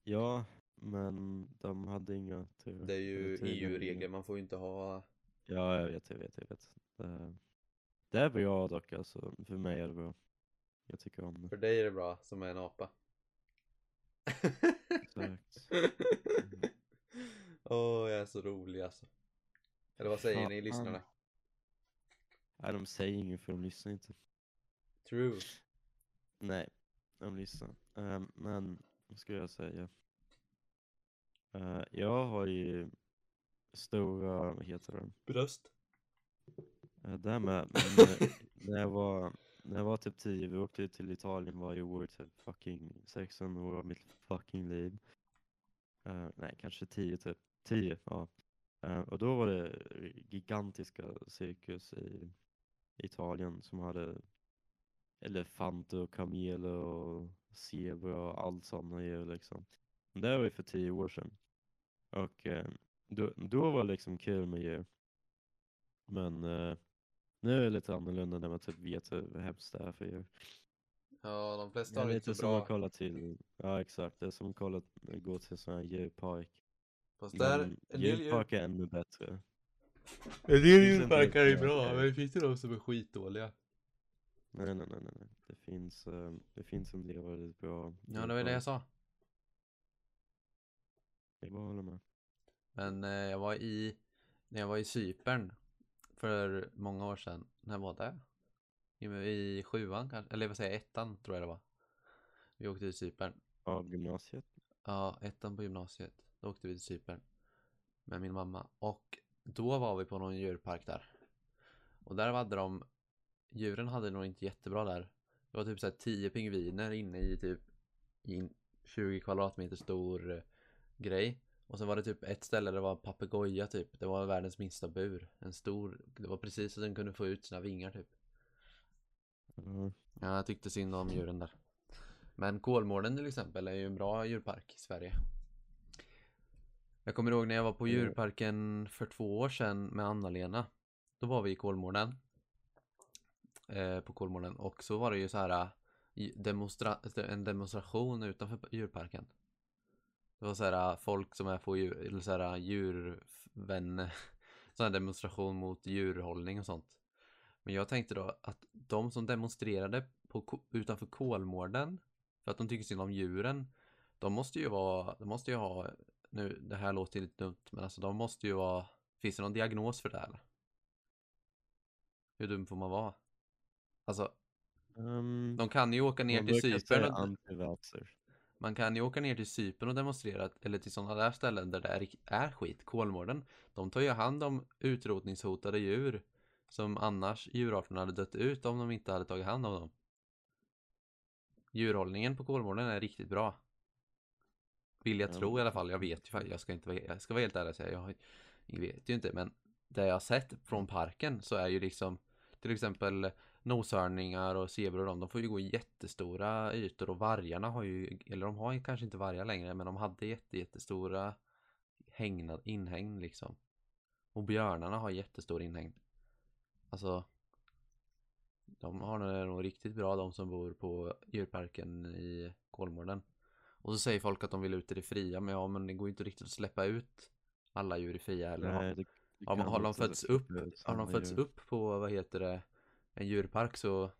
Ja, men de hade inga tur. Det är ju EU-regler, man får ju inte ha Ja, jag vet, jag vet, jag vet. Det, det är bra dock, alltså. För mig är det bra. Jag tycker om det. För dig är det bra, som är en apa. Exakt. <laughs> Åh, jag är så rolig alltså. Eller vad säger ni Fan. lyssnarna? Nej, de säger inget för de lyssnar inte. True. Nej, de lyssnar. Ehm, men, vad ska jag säga? Eh, jag har ju stora, vad heter det? Bröst. Uh, det med, <laughs> men eh, när jag var, när jag var typ 10, vi åkte till Italien varje år typ fucking 16 år av mitt fucking liv. Eh, nej, kanske 10 typ. 10, ja. Eh, och då var det gigantiska cirkus i Italien som hade elefanter och kameler och zebra och allt sådana djur liksom. Det var ju för 10 år sedan. Och eh, då, då var det liksom kul med djur. Men eh, nu är det lite annorlunda när man typ vet hur hemskt det är för djur. Ja, de flesta Det har är det lite inte så som att bra. kolla till, ja exakt, det är som att kolla, gå till sån här djurpark. Fast där, Men en del djur, djurpark är ännu bättre. En del djurparker är bra, men det finns ju de som är skitdåliga. Nej nej nej nej, nej. Det finns, eh, det finns en del väldigt bra Ja, det var det jag sa. Jag bara håller med. Men eh, jag var i, när jag var i Cypern för många år sedan. När var det? I, i sjuan kanske, eller vad säger jag, ettan tror jag det var. Vi åkte till Cypern. Av gymnasiet. Ja, ettan på gymnasiet. Då åkte vi till Cypern. Med min mamma. Och då var vi på någon djurpark där. Och där hade de, djuren hade nog inte jättebra där. Det var typ såhär 10 pingviner inne i typ i en 20 kvadratmeter stor eh, grej. Och sen var det typ ett ställe där det var en papegoja typ. Det var världens minsta bur. En stor, det var precis så den kunde få ut sina vingar typ. Ja. Ja, jag tyckte synd om djuren där. Men Kolmården till exempel är ju en bra djurpark i Sverige. Jag kommer ihåg när jag var på Mm. djurparken för två år sedan med Anna-Lena. Då var vi i Kolmården. Eh, på Kolmården och så var det ju så här eh, demonstra en demonstration utanför djurparken. Det var så här eh, folk som är på djur, eller så här eh, djurvänner. <laughs> Sån här demonstration mot djurhållning och sånt. Men jag tänkte då att de som demonstrerade på, utanför Kolmården för att de tycker synd om djuren. De måste ju vara, de måste ju ha, nu det här låter lite dumt men alltså de måste ju vara, finns det någon diagnos för det här? Hur dum får man vara? Alltså, Ehm, de kan ju åka ner till Cypern och, man kan ju åka ner till Cypern och demonstrera eller till sådana där ställen där det är, är skit, Kolmården. De tar ju hand om utrotningshotade djur som annars djurarterna hade dött ut om de inte hade tagit hand om dem. Djurhållningen på Kolmården är riktigt bra. Vill jag Ja. tro i alla fall. Jag vet ju faktiskt, jag ska inte vara, jag ska vara helt ärlig och säga, jag, jag vet ju inte, men det jag har sett från parken så är ju liksom till exempel noshörningar och zebror och de, de får ju gå i jättestora ytor och vargarna har ju, eller de har ju kanske inte vargar längre, men de hade jätte, jättestora hängna, inhägn liksom. Och björnarna har jättestor inhägn. Alltså, de har nog riktigt bra de som bor på djurparken i Kolmården. Och så säger folk att de vill ut i det fria, men ja, men det går ju inte riktigt att släppa ut alla djur i fria eller Nej, det, det har, har de fötts upp, har de fötts djur. upp på, vad heter det, en djurpark så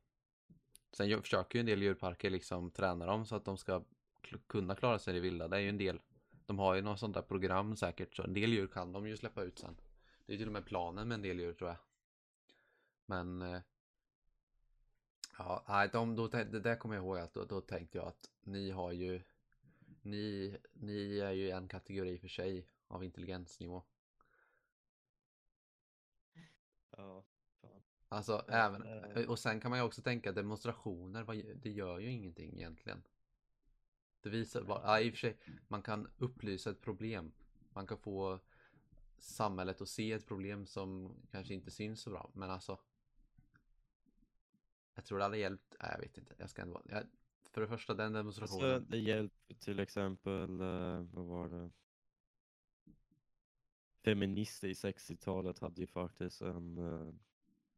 Sen försöker ju en del djurparker liksom träna dem så att de ska kunna klara sig i det vilda. Det är ju en del De har ju något sånt där program säkert så en del djur kan de ju släppa ut sen. Det är till och med planen med en del djur tror jag. Men eh, Ja, nej, de, då, det där kommer jag ihåg att då, då tänkte jag att ni har ju ni, ni är ju en kategori för sig av intelligensnivå. Ja, fan. Alltså även, och sen kan man ju också tänka demonstrationer, det gör ju ingenting egentligen. Det visar bara, ja, i och för sig, man kan upplysa ett problem. Man kan få samhället att se ett problem som kanske inte syns så bra, men alltså. Jag tror det hade hjälpt, nej jag vet inte, jag ska ändå vara, jag, för det första den demonstrationen. Alltså, det hjälper till exempel, eh, vad var det? Feminister i 60-talet hade ju faktiskt en, eh,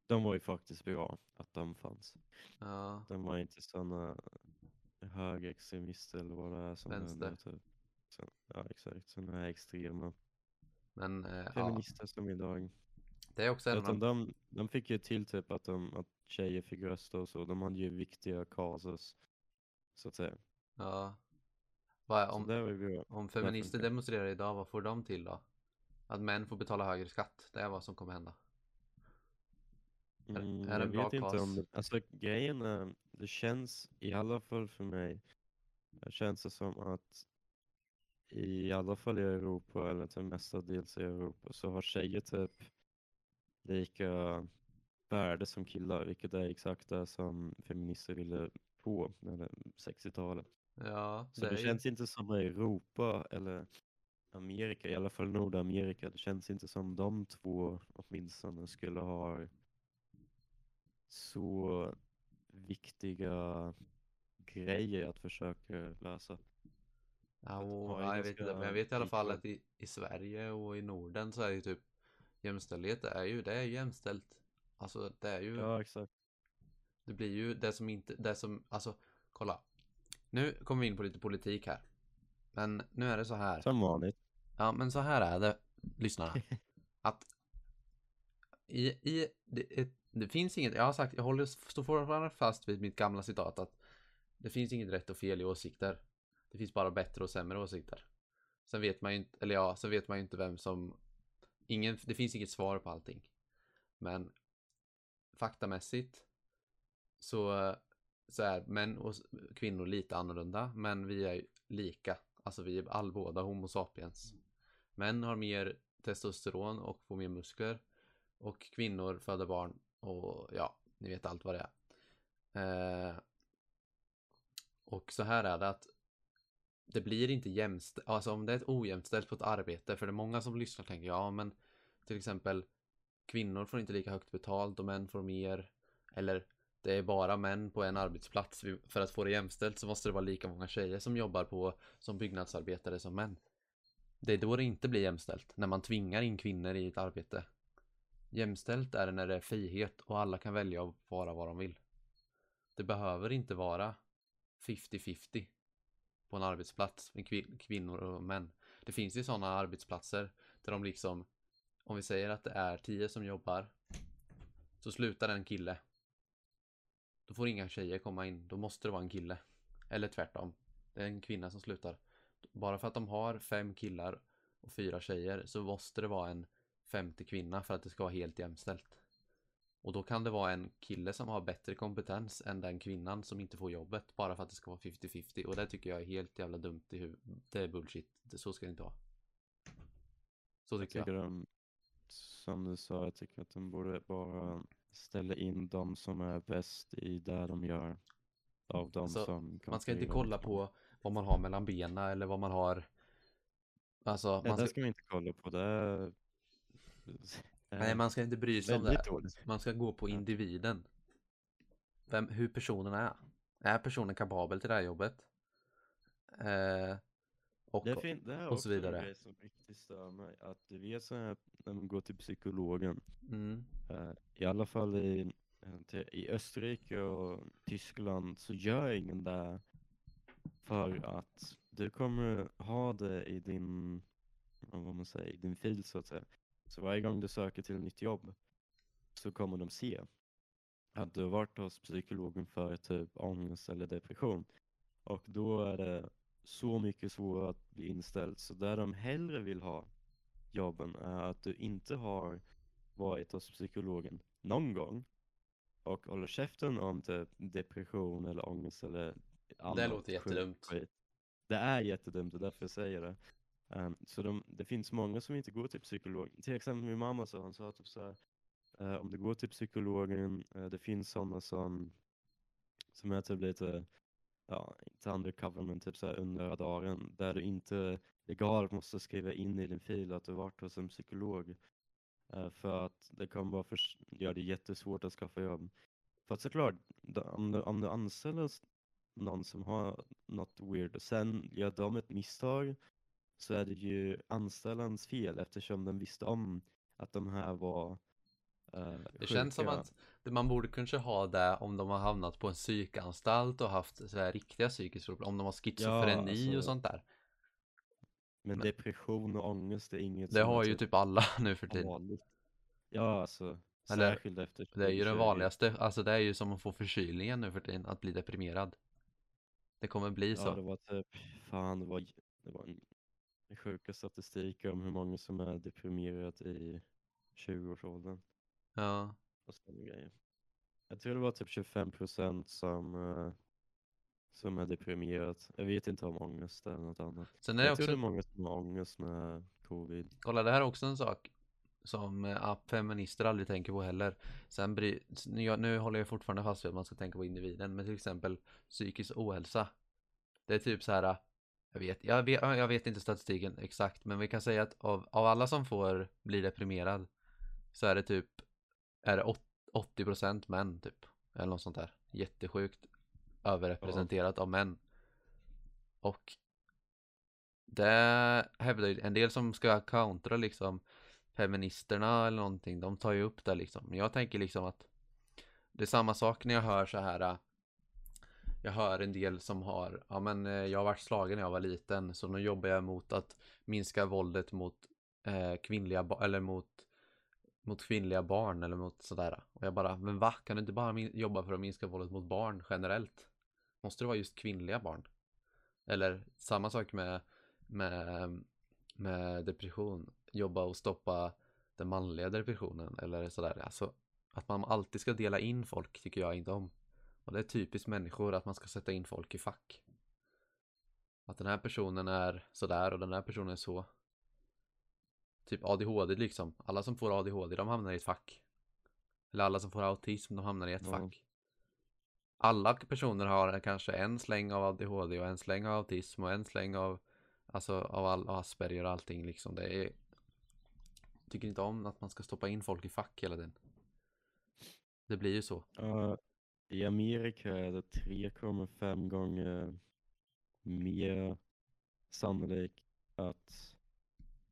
de var ju faktiskt bra att de fanns. ja, De var inte sådana högerextremister eller vad det är som Vänster. nu, typ. Så, ja exakt, sådana här extrema men eh, ja, feminister som idag. det är också en Utan de, de, fick ju till typ att, de, att tjejer fick rösta och så. De hade ju viktiga causes. Så att säga. ja. Vad, om, bra. Om feminister demonstrerar idag, vad får de till då? Att män får betala högre skatt, det är vad som kommer hända. Är- Mm, är det en bra vet inte om cause? det, alltså grejen är, det känns i alla fall för mig, det känns det som att i alla fall i Europa eller till mestadels i Europa så har tjejer typ lika värde som killar, vilket är exakt det som feminister ville på det 60-talet. Ja, Så det det ju, känns inte som Europa eller Amerika, i alla fall Nordamerika. Det känns inte som de två åtminstone skulle ha så viktiga grejer att försöka lösa. ja, och, ja, jag vet inte, men jag vet i alla fall att i, i Sverige och i Norden så är ju typ jämställdhet är ju, det är ju jämställt. Alltså det är ju, Ja, exakt. Det blir ju det som inte, det som, alltså kolla. Nu kommer vi in på lite politik här. Men nu är det så här. Som vanligt. Ja, men så här är det, lyssnarna. <laughs> Att i, i det, det finns inget, jag har sagt, jag håller, står fortfarande fast vid mitt gamla citat att det finns inget rätt och fel i åsikter. Det finns bara bättre och sämre åsikter. Sen vet man ju inte, eller ja, sen vet man ju inte vem som, ingen, det finns inget svar på allting. Men faktamässigt så, så är män och kvinnor lite annorlunda, men vi är lika. Alltså vi är all båda homo sapiens. Män har mer testosteron och får mer muskler. Och kvinnor föder barn och ja, ni vet allt vad det är. Eh, och så här är det att det blir inte jämställt, alltså om det är ett ojämställt på ett arbete, för det är många som lyssnar och tänker ja men till exempel kvinnor får inte lika högt betalt och män får mer, eller det är bara män på en arbetsplats. För att få det jämställt så måste det vara lika många tjejer som jobbar på som byggnadsarbetare som män. Det är då det inte blir jämställt, när man tvingar in kvinnor i ett arbete. Jämställt är det när det är frihet och alla kan välja att vara vad de vill. Det behöver inte vara 50-50 på en arbetsplats med kvinnor och män. Det finns ju sådana arbetsplatser där de liksom, om vi säger att det är 10 som jobbar, så slutar en kille. Då får inga tjejer komma in, då måste det vara en kille. Eller tvärtom, det är en kvinna som slutar. Bara för att de har fem killar och fyra tjejer så måste det vara en femte kvinna för att det ska vara helt jämställt. Och då kan det vara en kille som har bättre kompetens än den kvinnan som inte får jobbet bara för att det ska vara 50-50 och det tycker jag är helt jävla dumt i huvudet. Det är bullshit. Det, så ska det inte vara. Så tycker jag. Tycker de, som du sa, jag tycker att de borde bara ställa in de som är bäst i det de gör. Av de Alltså, som Man ska inte kolla på vad man har mellan benen eller vad man har Alltså, man det ska, ska vi inte kolla på. Det är... nej, man ska inte bry sig om det. dåligt. Man ska gå på individen. Vem, hur personen är. Är personen kapabel till det här jobbet? Eh, och, Det, fin- det är och så också vidare. en grej som riktigt stör mig. Att du vet så här, när man går till psykologen. mm, eh, I alla fall i, i Österrike och Tyskland så gör ingen det. För att du kommer ha det i din, vad man säger, i din fil så att säga. Så varje gång du söker till ett nytt jobb så kommer de se att du har varit hos psykologen för typ ångest eller depression. Och då är det så mycket svårare att bli inställd. Så där de hellre vill ha jobben är att du inte har varit hos psykologen någon gång och håller käften om typ depression eller ångest eller annat det låter jättedumt. skit. Det är jättedumt och därför jag säger det. Ehm, så de, det finns många som inte går till psykolog. Till exempel min mamma sa, hon sa typ så här, eh, om du går till psykologen, eh, det finns sådana som, som är typ lite, ja, inte undercover men typ så här under radaren, där du inte legalt måste skriva in i din fil att du varit hos en psykolog. Eh, för att det kommer bara göra det jättesvårt att skaffa jobb. För att såklart, om du, om du anställer någon som har något weird och sen gör de ett misstag så är det ju anställarens fel eftersom den visste om att de här var det känns som att det- man borde kanske ha det om de har hamnat på en psykanstalt och haft så här riktiga psykiska problem. Om de har schizofreni alltså- och sånt där. Men men- depression och ångest är inget Det har ju typ alla <laughs> nu för tiden. vanligt. Ja, alltså Eller, särskilt efter Det är ju 2020. vanligaste. Alltså det är ju som att få förkylningen nu för tiden. Att bli deprimerad. Det kommer bli Ja, så. det var typ, fan det var, det var en sjuka statistiker om hur många som är deprimerade i 20-årsåldern Ja. och sådana grejer. Jag tror det var typ 25% som, eh, som är deprimerat. Jag vet inte om ångest eller något annat. Sen är det jag tror det är också, många som har ångest med covid. kolla det här är också en sak. Som eh, feminister aldrig tänker på heller. Sen bry, nu, jag- nu håller jag fortfarande fast vid att man ska tänka på individen. Men till exempel psykisk ohälsa. Det är typ så här. Jag vet, jag vet, jag vet inte statistiken exakt. Men vi kan säga att av, av alla som får bli deprimerad. Så är det typ. Är det åt- 80% män typ. Eller något sånt där. Jättesjukt. Överrepresenterat av män. Och det hävdar ju en del som ska countera liksom feministerna eller någonting, de tar ju upp det liksom. Men jag tänker liksom att det är samma sak när jag hör så här. äh, Jag hör en del som har, ja men eh, jag har varit slagen när jag var liten så nu jobbar jag mot att minska våldet mot eh, kvinnliga eller mot mot kvinnliga barn eller mot sådär. Och jag bara, men va? Kan du inte bara jobba för att minska våldet mot barn generellt? Måste det vara just kvinnliga barn? Eller samma sak med, med, med depression. Jobba och stoppa den manliga depressionen eller sådär. Alltså att man alltid ska dela in folk tycker jag inte om. Och det är typiskt människor att man ska sätta in folk i fack. Att den här personen är sådär och den här personen är så. Typ ADHD liksom. Alla som får ADHD de hamnar i ett fack. Eller alla som får autism de hamnar i ett Ja. fack. alla personer har kanske en släng av ADHD och en släng av autism och en släng av Alltså av all Asperger och allting liksom. Det är Tycker inte om att man ska stoppa in folk i fack hela tiden. Det blir ju så. Ja, I Amerika är det 3,5 gånger mer sannolikt att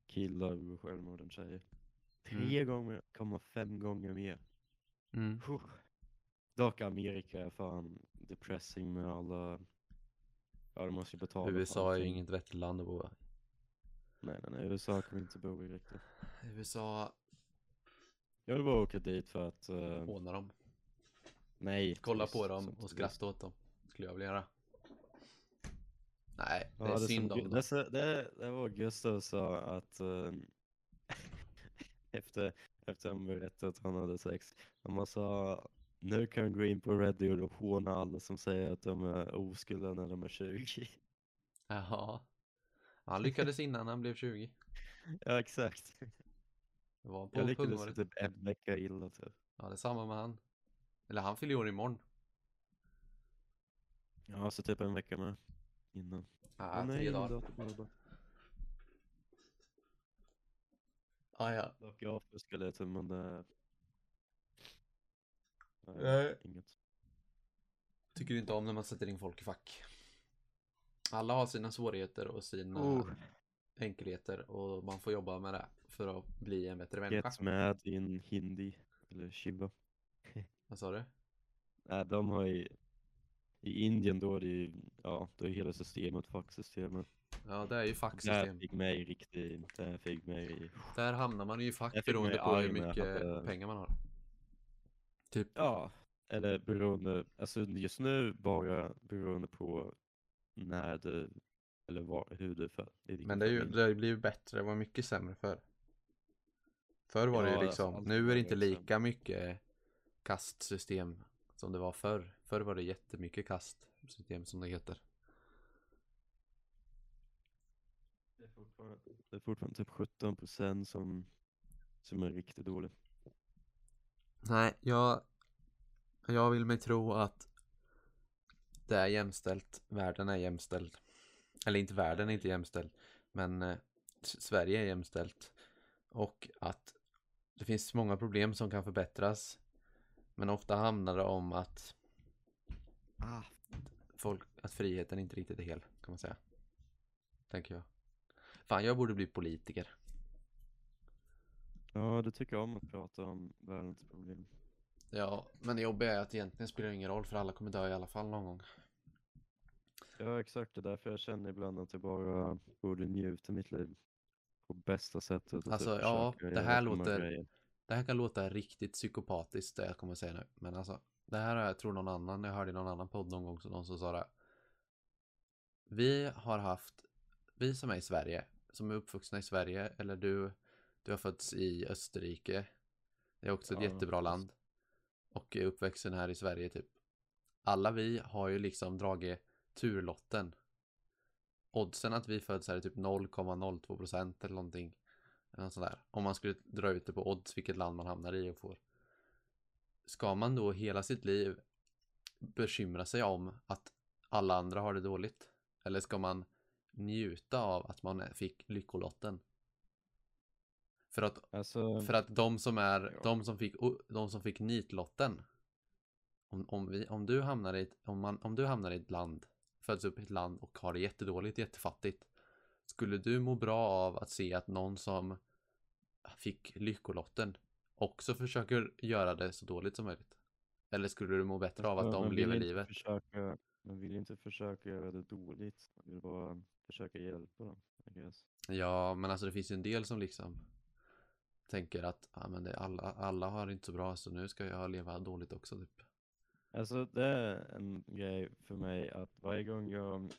killar begår självmord än tjejer. Tre gånger, komma fem gånger mer. Mm. Dock Amerika är fan depressing med alla, ja de måste ju betala USA är ju inget vettigt land att bo i. Nej nej nej, USA kommer inte bo i riktigt. USA Jag vill bara åka dit för att, uh, hånar dem. nej. Kolla på dem och skratta åt dem. Skulle jag vilja göra. Nej, det Ja, är det, synd som, om det, dem. så- det, det var Gustav sa att eh, <laughs> efter, efter han berättade att han hade sex, han sa nu kan du gå in på Reddit och håna alla som säger att de är oskulda när de är 20. Jaha. Han lyckades innan han blev 20. <laughs> ja exakt. Det var på Jag lyckades pungåret. typ en vecka illa typ. Ja, det är samma med han. Eller han fyller år imorgon. Ja, så typ en vecka med innan. Ja, Åh, nej, tre dagar. dator bara- bara- Ah, ja. Dock jag fuskade lite men det... Nej, Nej. inget. Tycker inte om när man sätter in folk i fack. Alla har sina svårigheter och sina Oh. enkelheter och man får jobba med det för att bli en bättre människa. Get med in hindi, eller shiva. Vad sa du? Nej, de har ju... I Indien då är det ju, ja, då är hela systemet facksystemet. Ja, det är ju Där facksystem. fick mig riktigt, där fick mig... Där hamnar man ju i fack beroende på hur mycket hade- pengar man har. Typ. Ja, eller beroende, alltså just nu bara beroende på när du, eller var, hur du född. Men det, är ju, det har ju bättre, det var mycket sämre förr. Förr var det Ja, ju alltså, liksom, allt nu är det inte lika mycket kastsystem som det var förr. Förr var det jättemycket kastsystem som det heter. Det är fortfarande, det är fortfarande typ 17 procent som, som är riktigt dålig. Nej, jag, jag vill mig tro att det är jämställt. Världen är jämställd. Eller inte världen är inte jämställd. Men eh, Sverige är jämställt. Och att det finns många problem som kan förbättras. Men ofta handlar det om att Ah. folk, att friheten inte riktigt är hel, kan man säga. Tänker jag. Fan, jag borde bli politiker. Ja, du tycker om att prata om världens problem. Ja, men det jobbiga är att egentligen spelar det ingen roll för alla kommer dö i alla fall någon gång. Ja, exakt. Det är därför jag känner ibland att jag bara borde njuta mitt liv på bästa sättet. och typ Alltså, ja, det här låter-. Det här kan låta riktigt psykopatiskt det jag kommer att säga nu. Men alltså, det här har jag tror någon annan, jag hörde i någon annan podd någon gång så någon som sa det. Vi har haft, vi som är i Sverige, som är uppvuxna i Sverige, eller du, du har fötts i Österrike. Det är också ett Ja, jättebra land. Och är uppvuxen här i Sverige typ. Alla vi har ju liksom dragit turlotten. Oddsen att vi föds här är typ 0,02% eller någonting. Eller något sånt där. Om man skulle dra ut det på odds vilket land man hamnar i och får. Ska man då hela sitt liv bekymra sig om att alla andra har det dåligt? Eller ska man njuta av att man fick lyckolotten? För att, Alltså, för att de som är, Ja. de som fick, de som fick nitlotten. Om, om, vi, om, du hamnar i ett, om, man, om du hamnar i ett land, föds upp i ett land och har det jättedåligt, jättefattigt. Skulle du må bra av att se att någon som fick lyckolotten också försöker göra det så dåligt som möjligt? Eller skulle du må bättre av att alltså, de lever livet? Försöka, man vill inte försöka göra det dåligt. Man vill bara försöka hjälpa dem. Ja, men alltså det finns ju en del som liksom tänker att ja, men det, alla, alla har det inte så bra så nu ska jag leva dåligt också typ. Alltså det är en grej för mig att varje gång jag,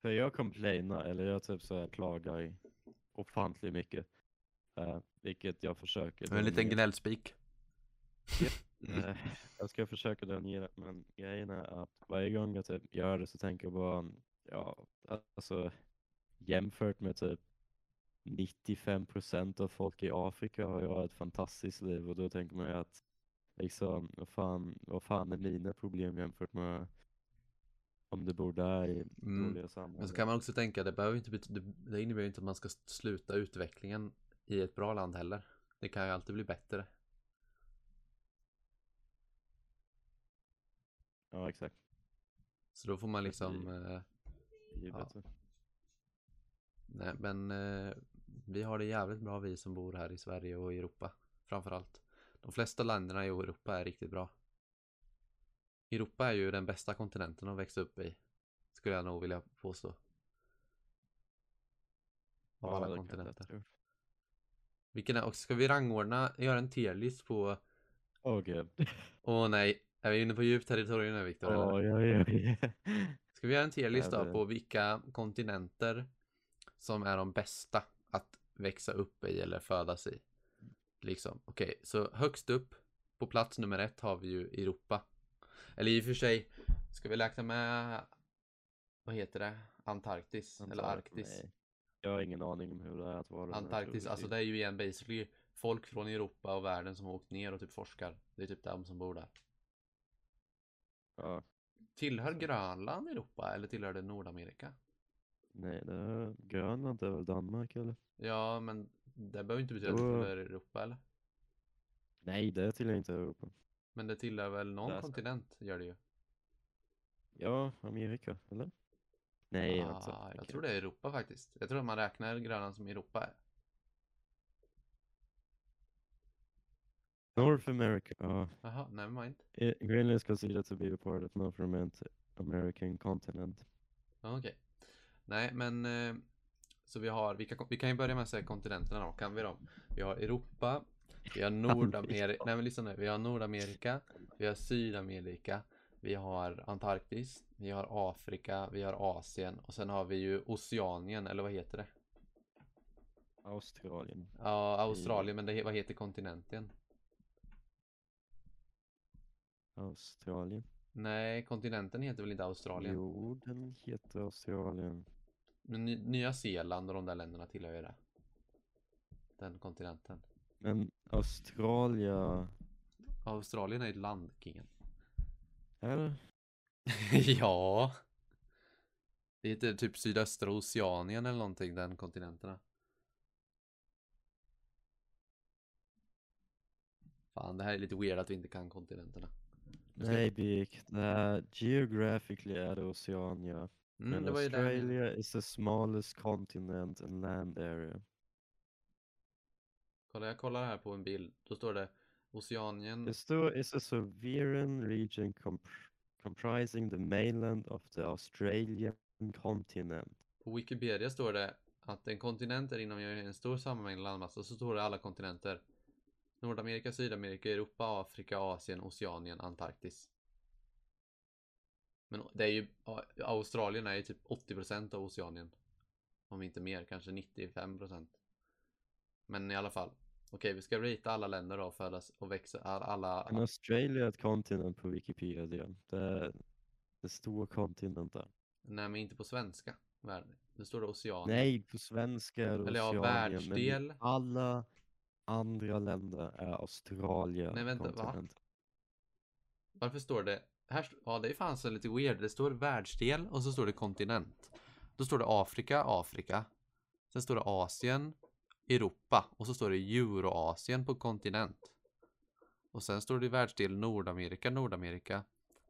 för jag complainar eller jag typ så här klagar ofantligt mycket. Eh, vilket jag försöker. En liten gnällspik. <laughs> Eh, jag ska försöka det, men grejen är att varje gång jag typ gör det så tänker jag bara, ja, alltså jämfört med typ 95% av folk i Afrika har jag ett fantastiskt liv och då tänker man ju att liksom, vad fan, vad fan är mina problem jämfört med om du bor där i Mm. dåliga Men så samhällen? kan man också tänka, det behöver inte det innebär ju inte att man ska sluta utvecklingen i ett bra land heller. Det kan ju alltid bli bättre. Ja, exakt. Så då får man liksom, eh, Ja. nej men eh, vi har det jävligt bra vi som bor här i Sverige och i Europa. Framförallt. De flesta länderna i Europa är riktigt bra. Europa är ju den bästa kontinenten att växa upp i. Skulle jag nog vilja påstå. Av Ja, alla kontinenter. Vilken är, och ska vi rangordna, göra en tierlist på, Åh gud. åh nej, är vi inne på djupt territorium nu Viktor? eller? Oj, oj, oj. <laughs> Ska vi göra en tierlist Ja, då det- på vilka kontinenter som är de bästa att växa upp i eller födas i? Liksom, okej, så högst upp på plats nummer ett har vi ju Europa. Eller i och för sig, ska vi räkna med, vad heter det? Antarktis eller Antar- Arktis? nej. Jag har ingen aning om hur det är att vara Antarktis, det alltså det är ju igen basically folk från Europa och världen som har åkt ner och typ forskar. Det är typ de som bor där. Ja, Tillhör Grönland Europa eller tillhör det Nordamerika? nej, det är Grönland är väl Danmark eller? Ja, men det behöver inte betyda att det tillhör Europa eller? Nej, det tillhör inte Europa. Men det tillhör väl någon Det kontinent, gör det ju. Ja, Amerika, eller? Nej, jag vet inte. Ah, jag tror det är Europa faktiskt. Jag tror att man räknar Grönland som Europa. North America, ja. Jaha, never mind. Eh, Greenland is considered to be a part of North American- continent. Okej. Nej, men eh, så vi har, vilka, kon- vi kan ju börja med att säga kontinenterna då, kan vi dem? Vi har Europa, vi har <laughs> Nordamerika, nej men lyssna nu, vi har Nordamerika, vi har Sydamerika, vi har Antarktis, vi har Afrika, vi har Asien och sen har vi ju Oceanien, eller vad heter det? Australien. Ja, Australien, men det, vad heter kontinenten? Australien. Nej, kontinenten heter väl inte Australien? Jo, den heter Australien. Men Ny- Nya Zeeland och de där länderna tillhör ju det. Den kontinenten. Men Australien, Australien är ett land, kingen. Är det? <laughs> ja. Det heter typ sydöstra Oceanien eller någonting, den kontinenterna. Fan, det här är lite weird att vi inte kan kontinenterna. Nej. Det här, geographically är det Oceania. Mm, Men det var. Australia is the smallest continent and land area. Kolla, jag kollar här på en bild. Då står det Oceanien. The store is a sovereign region comp comprising the mainland of the Australian continent. På Wikipedia står det att en kontinent är inom en stor sammanhängande landmassa. Så står det alla kontinenter. Nordamerika, Sydamerika, Europa, Afrika, Asien, Oceanien, Antarktis. Men det är ju, Australien är ju typ 80% av Oceanien. Om inte mer, kanske 95%. Men i alla fall. Okej, vi ska ratea alla länder då, födas och växa, all- alla, En Australia är ett kontinent på Wikipedia. Det är en stor kontinent där. nej men inte på svenska. Det står det Oceanien. Nej, på svenska är det Eller ja, Oceanien. Men världsdel. alla andra länder är Australien Nej, vänta, va? kontinent. Varför står det? Här, ja, det är fan så lite weird. Det står världsdel och så står det kontinent. Då står det Afrika, Afrika. Sen står det Asien, Europa och så står det Euroasien på kontinent. Och sen står det världsdel Nordamerika, Nordamerika.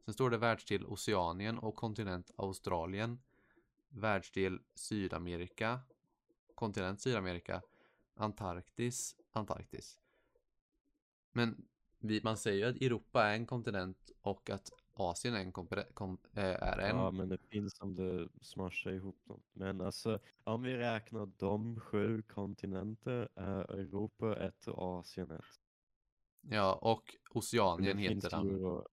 Sen står det världsdel Oceanien och kontinent Australien. Världsdel Sydamerika, kontinent Sydamerika. Antarktis, Antarktis. Men man säger ju att Europa är en kontinent och att Asien är en, kom, eh, är en. Ja, men det finns om du smashar ihop dem. Men alltså, om vi räknar de sju kontinenter är Europa ett och Asien ett. Ja, och Oceanien heter den.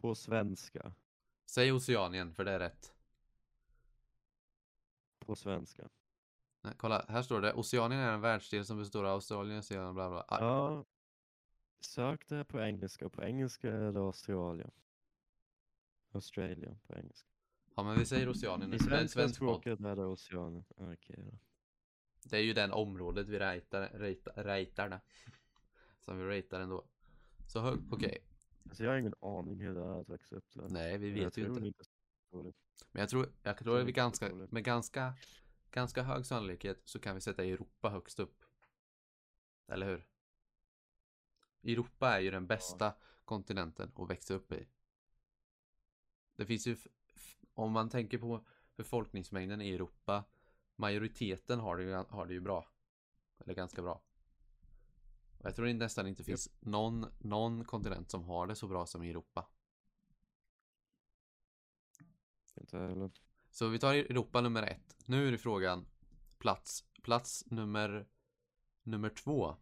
På svenska. Säg Oceanien, för det är rätt. På svenska. Nej, kolla, här står det. Oceanien är en världsdel som består av Australien, Zeeland, bla bla. Ja, sök det på engelska. På engelska är det Australien. Australien på engelska. Ja, men vi säger Oceanien. I svenska språket är det Oceanien. Okej då. Det är ju den området vi ratear, ratear, ratear det. som vi ratear ändå. Så hög, okej. Alltså jag har ingen aning hur det är att växa upp där. Nej, vi vet ju inte. dåligt. Men jag tror, jag tror att vi inte ganska, med ganska, ganska hög sannolikhet så kan vi sätta Europa högst upp. Eller hur? Europa är ju den bästa kontinenten att växa upp i. Det finns ju, om man tänker på befolkningsmängden i Europa, majoriteten har det ju, har det ju bra. Eller ganska bra. Och jag tror det nästan inte finns någon, någon kontinent som har det så bra som i Europa. Inte heller. Så vi tar Europa nummer ett. Nu är det frågan plats, plats nummer, nummer två.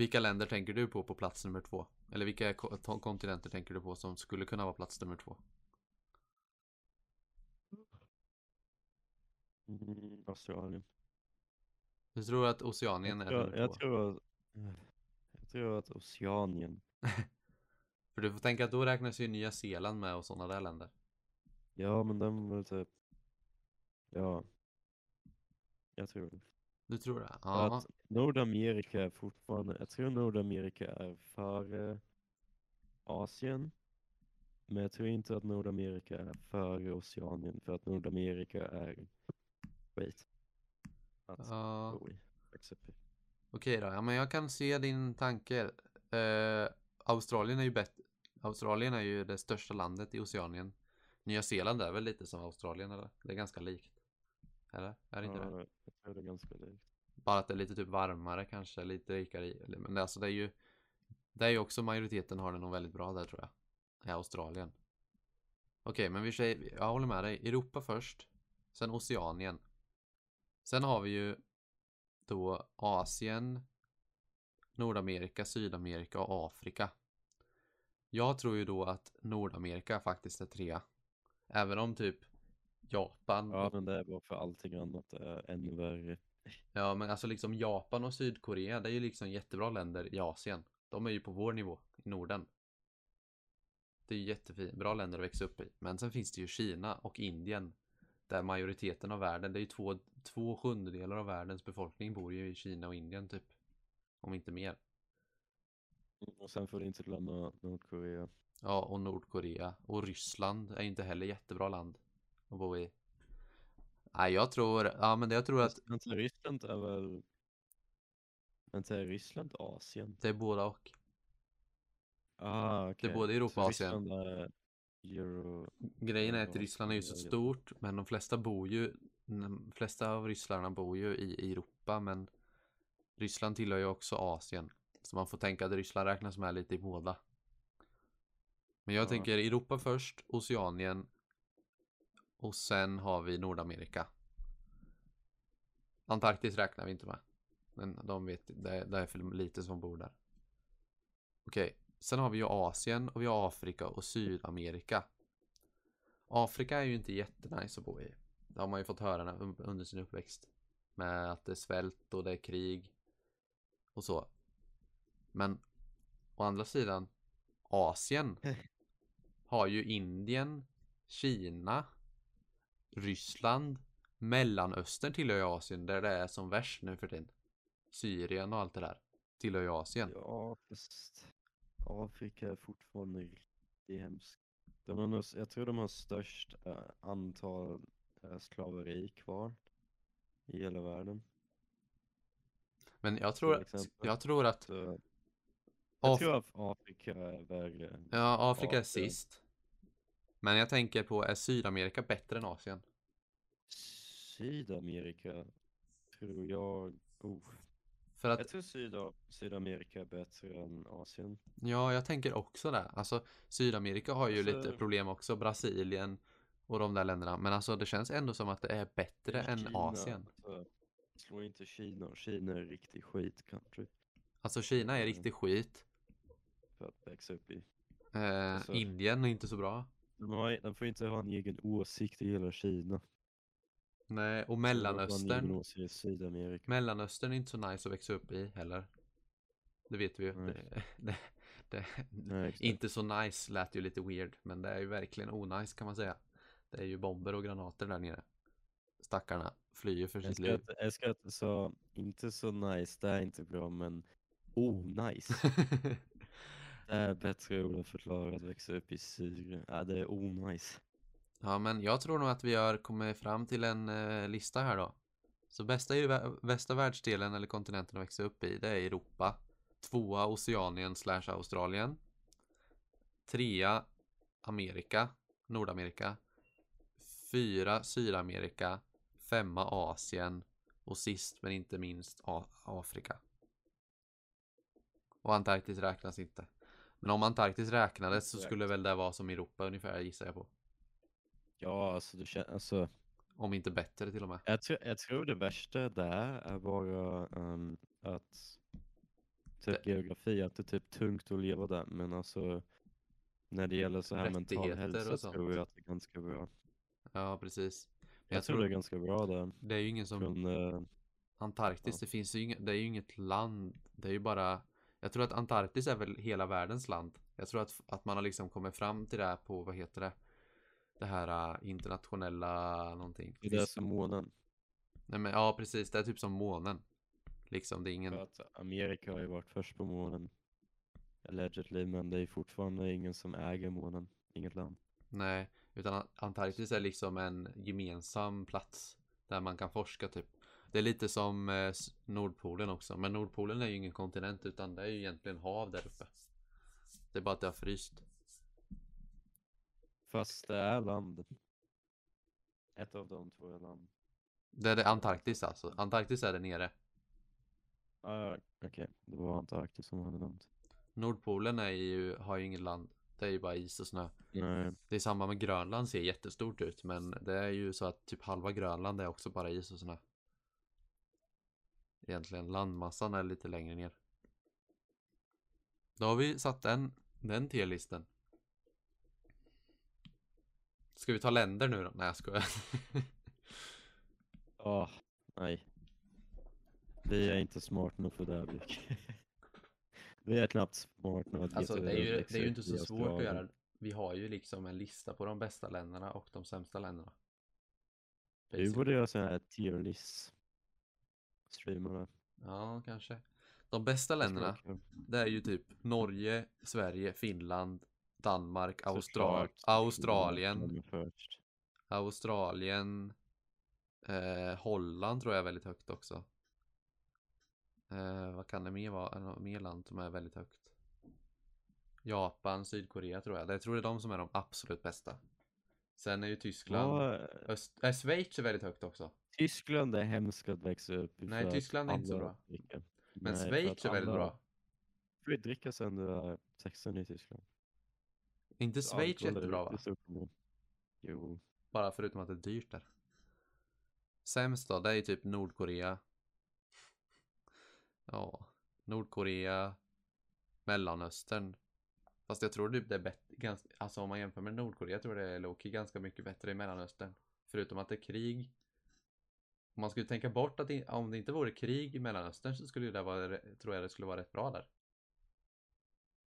Vilka länder tänker du på på plats nummer två? Eller vilka kontinenter tänker du på som skulle kunna vara plats nummer två? Mm, Australien. Du tror att Oceanien är jag, nummer jag, två? tror att, jag tror att Oceanien. <laughs> För du får tänka att då räknas ju Nya Zeeland med och sådana där länder. Ja, men den var typ. Ja. Jag tror det. Du tror det? Ja. Att Nordamerika är fortfarande, jag tror Nordamerika är före Asien. Men jag tror inte att Nordamerika är före Oceanien för att Nordamerika är skit. Att ja. bo i. Exakt. Okej då, ja men jag kan se din tanke. Eh, Australien är ju bättre. Australien är ju det största landet i Oceanien. Nya Zeeland är väl lite som Australien eller? Det är ganska likt. Eller? Är det inte det? Ja, jag tror det är ganska likt. Bara att det är lite typ varmare kanske, lite rikare i. Men det, alltså det är ju Det är ju också majoriteten har det nog väldigt bra där tror jag. I Australien. Okej, men vi säger, jag håller med dig. Europa först. Sen Oceanien. Sen har vi ju då Asien, Nordamerika, Sydamerika och Afrika. Jag tror ju då att Nordamerika faktiskt är trea. Även om typ Japan Ja, men det är bara för allting annat är ännu värre. Ja men alltså liksom Japan och Sydkorea det är ju liksom jättebra länder i Asien. De är ju på vår nivå i Norden. Det är ju jättefint, bra länder att växa upp i. Men sen finns det ju Kina och Indien. Där majoriteten av världen, det är ju två, två sjundedelar av världens befolkning bor ju i Kina och Indien typ. Om inte mer. Och sen får du inte glömma Nordkorea. Ja och Nordkorea. Och Ryssland är ju inte heller jättebra land att bo i. Nej jag tror, ja men det jag tror att Vänta, Ryssland är väl... Vänta, är Ryssland Asien? det är båda och. Ah, okej. Det är både Europa och Asien. Är Euro... Grejen är att Ryssland är ju så stort, men de flesta bor ju, de flesta av ryssarna bor ju i Europa, men Ryssland tillhör ju också Asien. Så man får tänka att Ryssland räknas med lite i båda. Men jag Ja. tänker Europa först, Oceanien och sen har vi Nordamerika. Antarktis räknar vi inte med. Men de vet, det är, det är för lite som bor där. Okej, sen har vi ju Asien och vi har Afrika och Sydamerika. Afrika är ju inte jättenice att bo i. Det har man ju fått höra under sin uppväxt. Med att det är svält och det är krig. Och så. Men å andra sidan Asien <laughs> har ju Indien, Kina, Ryssland, Mellanöstern tillhör ju Asien där det är som värst nu för tiden. Syrien och allt det där tillhör ju Asien. Ja, fast Afrika är fortfarande riktigt hemskt. De har nog, jag tror de har störst eh, antal eh, slaveri kvar i hela världen. Men jag tror, jag tror att Så jag Af- tror att Afrika är värre. ja, Afrika är sist. Men jag tänker på, är Sydamerika bättre än Asien? Sydamerika tror jag... Oh. För att Jag tror Syda, Sydamerika är bättre än Asien. Ja, jag tänker också det. Alltså, Sydamerika har ju Alltså- lite problem också. Brasilien och de där länderna. Men alltså, det känns ändå som att det är bättre än Kina, Asien. alltså, Slå inte Kina. Kina är riktigt skit country Alltså, Kina är Mm. riktigt skit. för att växa upp i. Eh, Alltså- Indien är inte så bra. De, har, de får inte ha en egen åsikt i hela Kina. Nej, och Mellanöstern. åsikt i Sydamerika. Mellanöstern är inte så nice att växa upp i heller. Det vet vi ju. Nej. Det, <laughs> det, det, Nej, inte så nice lät ju lite weird. Men det är ju verkligen onajs kan man säga. Det är ju bomber och granater där nere. Stackarna flyr för Jag sitt ska, liv. jag ska inte så, inte så nice, det är inte bra, men <laughs> Oh, nice. Det är bättre ord att förklara att växa upp i Syrien. Ja, det är onajs. nice. Ja, men jag tror nog att vi har kommit fram till en eh, lista här då. Så bästa, bästa världsdelen eller kontinenten att växa upp i, det är Europa. Tvåa Oceanien slash Australien. Trea Amerika, Nordamerika. Fyra Sydamerika. Femma Asien. Och sist men inte minst A- Afrika. Och Antarktis räknas inte. Men om Antarktis räknades så skulle väl det vara som Europa ungefär gissar jag på. Ja, alltså du känner, alltså. Om inte bättre till och med. Jag, tror- jag tror det värsta där är bara ehm, att typ geografi, att det är typ tungt att leva där. Men alltså när det gäller så här mental hälsa och sånt. tror jag att det är ganska bra. Ja, precis. Jag, Jag tror tror- det är ganska bra där. Det är ju ingen som Från, eh, Antarktis, Ja. det finns ju inget, det är ju inget land. Det är ju bara Jag tror att Antarktis är väl hela världens land. Jag tror att, att man har liksom kommit fram till det här på, vad heter det? Det här äh, internationella någonting. det är som månen. Nej men ja precis, det är typ som månen. Liksom det är ingen att Amerika har ju varit först på månen. Allegedly, men det är fortfarande ingen som äger månen. Inget land. Nej, utan Antarktis är liksom en gemensam plats där man kan forska typ. Det är lite som eh, Nordpolen också, men Nordpolen är ju ingen kontinent utan det är ju egentligen hav där uppe. Det är bara att det har fryst. Fast det är land. Ett av de två är land. Det är det Antarktis alltså. Antarktis är där nere. Ah, Okej, det var Antarktis som hade nämnt. Nordpolen är ju, har ju inget land. Det är ju bara is och snö. Nej, Det är samma med Grönland, ser jättestort ut, men det är ju så att typ halva Grönland är också bara is och snö. Egentligen, landmassan är lite längre ner. Då har vi satt den, den tierlisten. Ska vi ta länder nu då? Nej jag skojar. <laughs> ah, nej. Vi är inte smart nog för det här. <laughs> Vi är knappt smart nog att Alltså det är ju, det är ju inte så svårt att göra. Vi har ju liksom en lista på de bästa länderna och de sämsta länderna. Basically. borde göra sån här tier list. Streama det. Ja, kanske. De bästa länderna, det är ju typ Norge, Sverige, Finland, Danmark, Austral Australien. Australien, eh, Holland tror jag är väldigt högt också. Eh, vad kan det mer vara? Är det mer land som är väldigt högt? Japan, Sydkorea tror jag. Jag tror det är de som är de absolut bästa. Sen är ju Tyskland, Ja, Öst, äh, Schweiz är väldigt högt också. Tyskland är hemskt att växa upp i. Nej, Tyskland är inte så bra. dricker. Men Nej, Schweiz är väldigt bra. Du får ju dricka sen du är 16 i Tyskland. Inte Schweiz jättebra va? Jo, Bara förutom att det är dyrt där. Sämst då, det är ju typ Nordkorea. Ja, Nordkorea, Mellanöstern. Fast jag tror typ det är bättre, ganska, alltså om man jämför med Nordkorea tror jag det är Loki ganska mycket bättre i Mellanöstern. Förutom att det är krig. Om man skulle tänka bort att det, om det inte vore krig i Mellanöstern så skulle det vara, tror jag det skulle vara rätt bra där.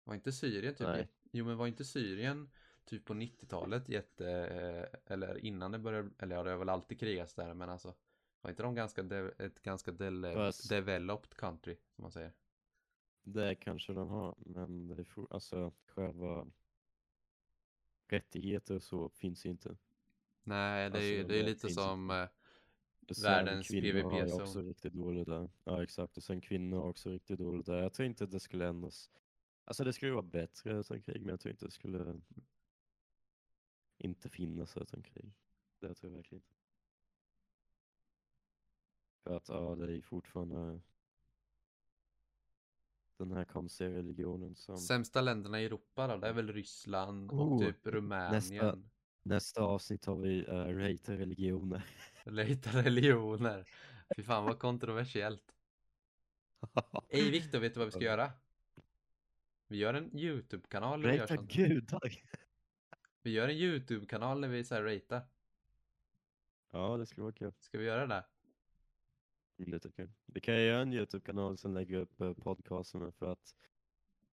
Var inte Syrien typ? Nej. Jo men var inte Syrien typ på 90-talet jätte, eh, eller innan det började, eller ja det har väl alltid krigats där men alltså var inte de ganska, de, ett ganska de, developed country som man säger? Det kanske den har, men det är for, alltså själva rättigheter och så finns inte. Nej det är ju Alltså, det är det lite som eh, Världens ju PVP-zon. också riktigt dåligt där. Ja exakt, och sen kvinnor har också riktigt dåligt där. Jag tror inte att det skulle ändras. Alltså det skulle vara bättre utan krig, men jag tror inte det skulle inte finnas utan krig. Det tror jag verkligen inte. För att ja, det är fortfarande den här konstiga religionen som sämsta länderna i Europa då, det är väl Ryssland och Oh, typ Rumänien. nästa avsnitt har vi uh, rate religioner. <laughs> Lite religioner. Fy fan vad kontroversiellt. <laughs> Ey Viktor, vet du vad vi ska göra? Vi gör en YouTube-kanal när vi gör Rata gudar! Vi gör en YouTube-kanal när vi så här ratear. Ja, det skulle vara kul. Ska vi göra det? Det tycker jag. Vi kan ju göra en Youtube-kanal som lägger upp eh, podcasterna för att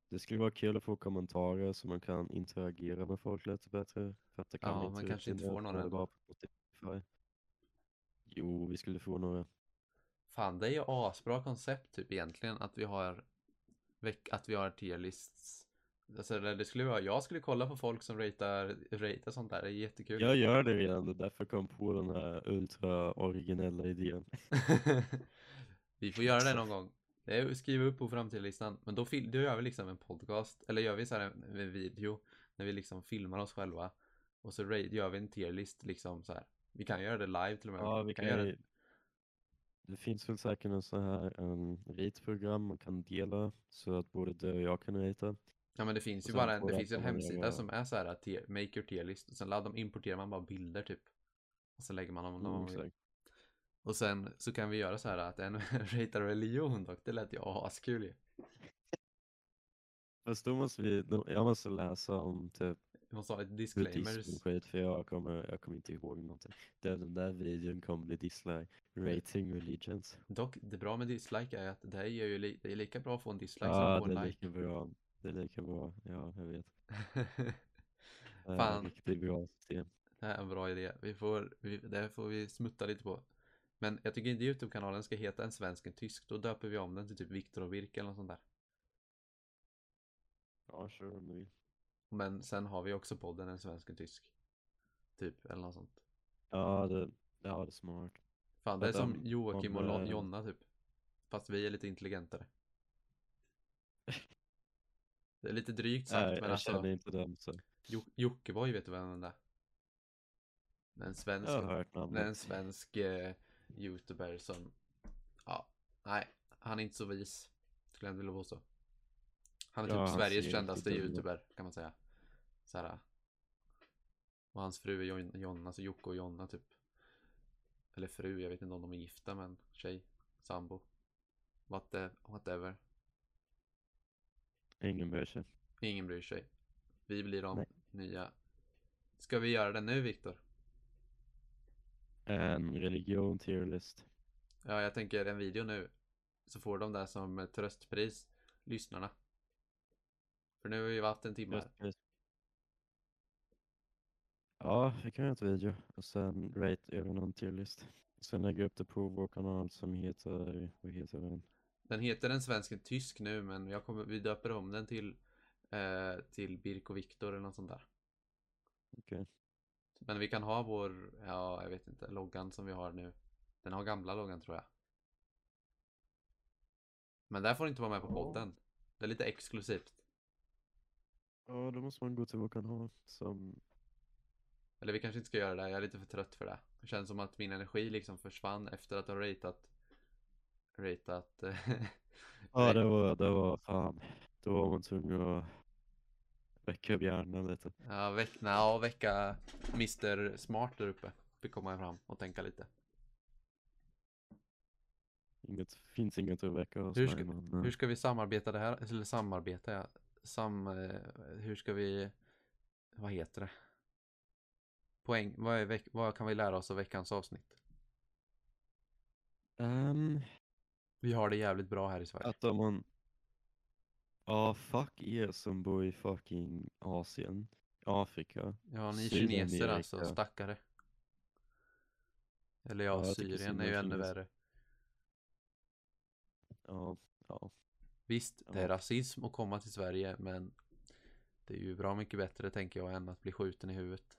det skulle vara kul att få kommentarer så man kan interagera med folk lite bättre. För att det kan Ja, inte man kanske inte får några det. Jo, vi skulle få några. Fan, det är ju asbra koncept typ egentligen att vi har att vi har tierlists. Alltså det det skulle vara, jag skulle kolla på folk som ratear, ratear sånt där, det är jättekul. Jag gör det redan, det är därför kom på den här ultra originella idén. <laughs> vi får göra det någon gång. Det skriva upp på framtidslistan. Men då, då gör vi liksom en podcast, eller gör vi så här en, en video, när vi liksom filmar oss själva. Och så rate, gör vi en tierlist liksom så här. Vi kan göra det live till och med. Ja, vi kan göra ju... Det finns väl säkert en så här en rate-program man kan dela så att både du och jag kan rata. Ja men det finns ju sen bara en, det finns en hemsida som är så här tier, make your tier list och sen laddar, importerar man bara bilder typ. Och så lägger man dem Mm, man. Och sen så kan vi göra så här att en <laughs> ratear religion dock, det lät ju askul ju. Fast då måste vi, då, jag måste läsa om typ Vi måste ha ett disclaimers. skit för jag kommer, jag kommer inte ihåg någonting. Den, den där videon kommer bli dislike. Rating religions. Dock, det bra med dislike är att det här ger ju li- det är lika bra att få en dislike Ja, som att få en like. lika bra. Det är lika bra. Ja, jag vet. <laughs> Det är Fan. riktigt bra system. Det här är en bra idé. Vi får, vi, det här får vi smutta lite på. Men jag tycker inte Youtube-kanalen ska heta en svensk, en tysk. Då döper vi om den till typ Viktor och Birk eller något sånt där. Ja, sure om du vill. Men sen har vi också podden en svensk, en tysk. Typ, eller något sånt. Ja, det, ja, det är smart. Fan, det är som Joakim och Jonna typ. Fast vi är lite intelligentare. Det är lite drygt sagt, Nej, men jag alltså. känner inte dem så. Jo- Jockiboi vet du vem det är? En svensk, Jag har hört en svensk eh, youtuber som, ja, nej, han är inte så vis. Skulle jag vilja påstå. Han är Ja, typ han Sveriges kändaste youtuber, kan man säga. Såhär. Och hans fru är Jon- Jonna, alltså Jocke och Jonna typ. Eller fru, jag vet inte om de är gifta men tjej, sambo. What the, whatever. Ingen bryr sig. Ingen bryr sig. Vi blir de Nej. nya. Ska vi göra det nu Viktor? En religion tierlist. Ja, jag tänker en video nu. Så får de där som tröstpris, lyssnarna. För nu har vi varit en timme. just. Ja, vi kan göra ett video och sen rate över någon tierlist. Sen lägga upp det på vår kanal som heter, vad heter den? Den heter en svensk en tysk nu, men jag kommer, vi döper om den till, eh, till Birk och Viktor eller något sånt där. Okej. Men vi kan ha vår, ja, jag vet inte, loggan som vi har nu. Den har gamla loggan tror jag. Men där får du inte vara med på podden. Det är lite exklusivt. Ja, då måste man gå till vår kanal som, Eller vi kanske inte ska göra det, jag är lite för trött för det. Det känns som att min energi liksom försvann efter att ha ratat Ratat <laughs> ja det var, det var fan, då var man tvungen att väcka upp hjärnan lite. Ja, veck, ja, vecka Mr Smart där uppe. Fick komma fram och tänka lite. Inget, finns inget att väcka hos Hur mig. ska- men, eh, Hur ska vi samarbeta det här? Eller samarbeta, ja. Sam, eh, hur ska vi, vad heter det? Poäng, vad, är vad kan vi lära oss av veckans avsnitt? ehm, Vi har det jävligt bra här i Sverige. att om man, ja fuck er som bor i fucking Asien, Afrika. Ja, ni kineser Sydamerika. alltså, stackare. Eller ja, Ja, Syrien är ju ännu kineser. värre. Ja, ja. Visst, det är rasism att komma till Sverige, men det är ju bra mycket bättre tänker jag än att bli skjuten i huvudet.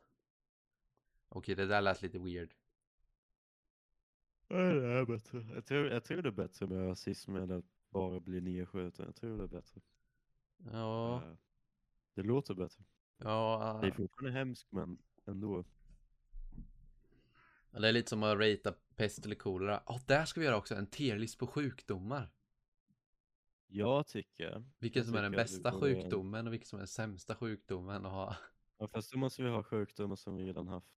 Okej, det där lät lite weird. Ja, det är bättre. Jag tror, jag tror det är bättre med rasism än att bara bli nedskjuten. Jag tror det är bättre. Ja, Eh, Det låter bättre. ja, Det är fortfarande hemskt men ändå. det är lite som att ratea pest eller kolera. Ja, där ska vi göra också en tierlist på sjukdomar. Jag tycker. Vilken som är den tycker att vi bästa sjukdomen och vilken som är den sämsta sjukdomen att ha. Ja, fast då måste vi ha sjukdomar som vi redan haft.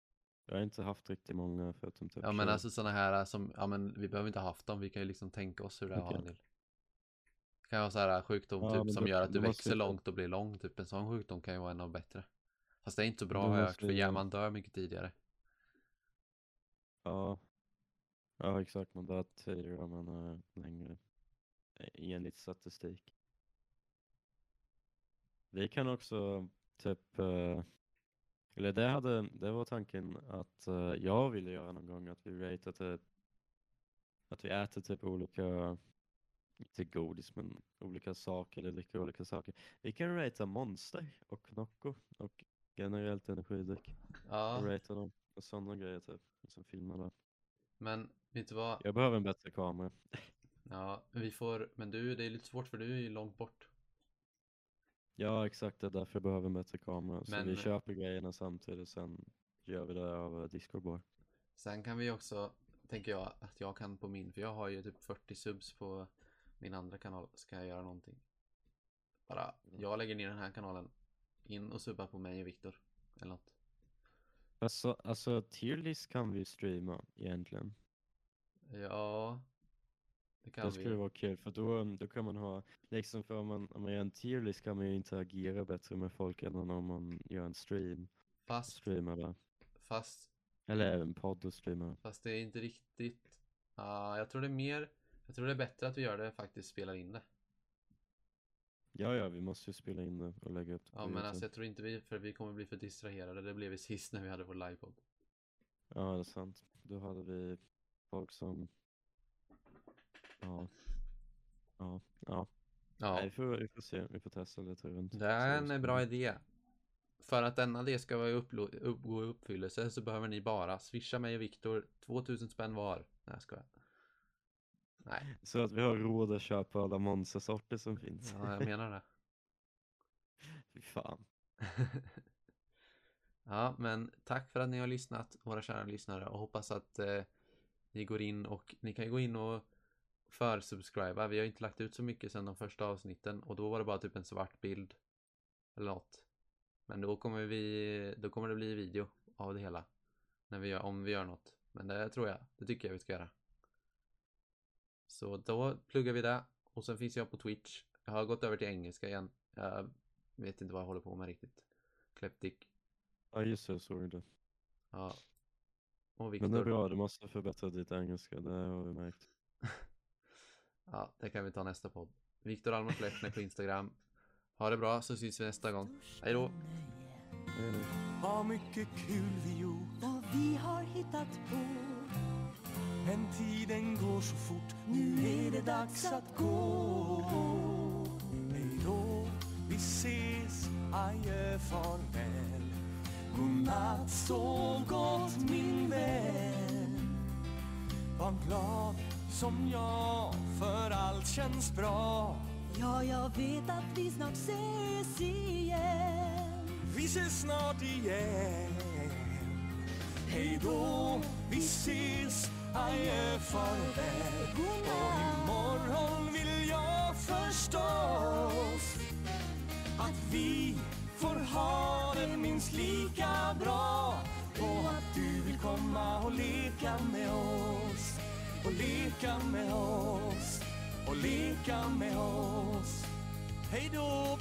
Jag har inte haft riktigt många förutom typ Ja men alltså sådana här som, ja men vi behöver inte ha haft dem, vi kan ju liksom tänka oss hur det är att ha Okej. en del. Det kan vara så här sjukdom Ja, typ som då- gör att du växer vi långt och blir lång, typ en sån sjukdom kan ju vara en av bättre. Fast det är inte så bra har jag hört, för man dör mycket tidigare. Ja. Ja exakt, man dör tidigare om man är längre. eh, Enligt statistik. Vi kan också typ, eller det, hade, det var tanken att eh, jag ville göra någon gång att vi ratear typ, att vi äter typ olika inte godis, men olika saker, eller dricker olika saker. Vi kan ratea Monster och Nocco och generellt energidryck. Ja, Och ratea dem och sådana grejer typ. Och sen filma det. men vet du vad? Jag behöver en bättre kamera. Ja, vi får, men du, det är lite svårt för du är ju långt bort. Ja, exakt. Det är därför jag behöver en bättre kamera. Så Men- vi köper grejerna samtidigt, sen gör vi det över Discord bara. Sen kan vi också, tänker jag, att jag kan på min, för jag har ju typ 40 subs på min andra kanal. Ska jag göra någonting? Bara, jag lägger ner den här kanalen. In och subba på mig och Viktor. Eller något. Alltså, alltså tierlist kan vi streama egentligen. Ja, det kan det vi. skulle vara kul för då, då kan man ha, liksom för om man, om man gör en tierlist kan man ju interagera bättre med folk än om man gör en stream. Fast, Streamar det. fast, Eller även podd och streamar. fast det är inte riktigt. Ja, jag tror det är mer, jag tror det är bättre att vi gör det faktiskt spelar in det. Ja, ja, vi måste ju spela in det och lägga upp det Ja, men alltså jag tror inte vi, för vi kommer bli för distraherade. Det blev vi sist när vi hade vår livepodd. Ja, det är sant. Då hade vi folk som... Ja. Ja, ja. Ja. Nej, vi, får, vi får se. Vi får testa lite runt. Det är Så- en bra idé. För att denna idé ska vara upp, gå i uppfyllelse så behöver ni bara swisha mig och Viktor 2000 spänn var. Nej jag skojar. Nej, Så att vi har råd att köpa alla monstersorter som finns. ja, jag menar det. <laughs> Fy fan. <laughs> ja, men tack för att ni har lyssnat, våra kära lyssnare, och hoppas att eh, ni går in och ni kan gå in och försubscriba. Vi har inte lagt ut så mycket sedan de första avsnitten och då var det bara typ en svart bild eller något. Men då kommer vi, då kommer det bli video av det hela. När vi gör, om vi gör något. Men det tror jag, det tycker jag vi ska göra. Så då pluggar vi det. Och sen finns jag på Twitch. Jag har gått över till engelska igen. Jag vet inte vad jag håller på med riktigt. Kleptic. Ja, just det. Såg det. Ja. Och Men det är bra. Du måste förbättra ditt engelska. Det har vi märkt. <laughs> Ja, det kan vi ta nästa podd. Viktor Alma Flechner på Instagram. Ha det bra så syns vi nästa gång. Hej då! Har mycket kul vi gjort Vad vi har hittat på Men tiden går så fort Nu är det dags att gå Hej då, vi ses Adjö, farväl Godnatt, sov gott min vän Var glad som jag För allt känns bra. Ja, jag vet att vi snart ses igen. Vi ses snart igen. Hej då, vi ses. Adjö, farväl Och imorgon vill jag förstås Att vi får ha det minst lika bra. Och att du vill komma och leka med oss och leka med oss. Och leka med oss. Hej då!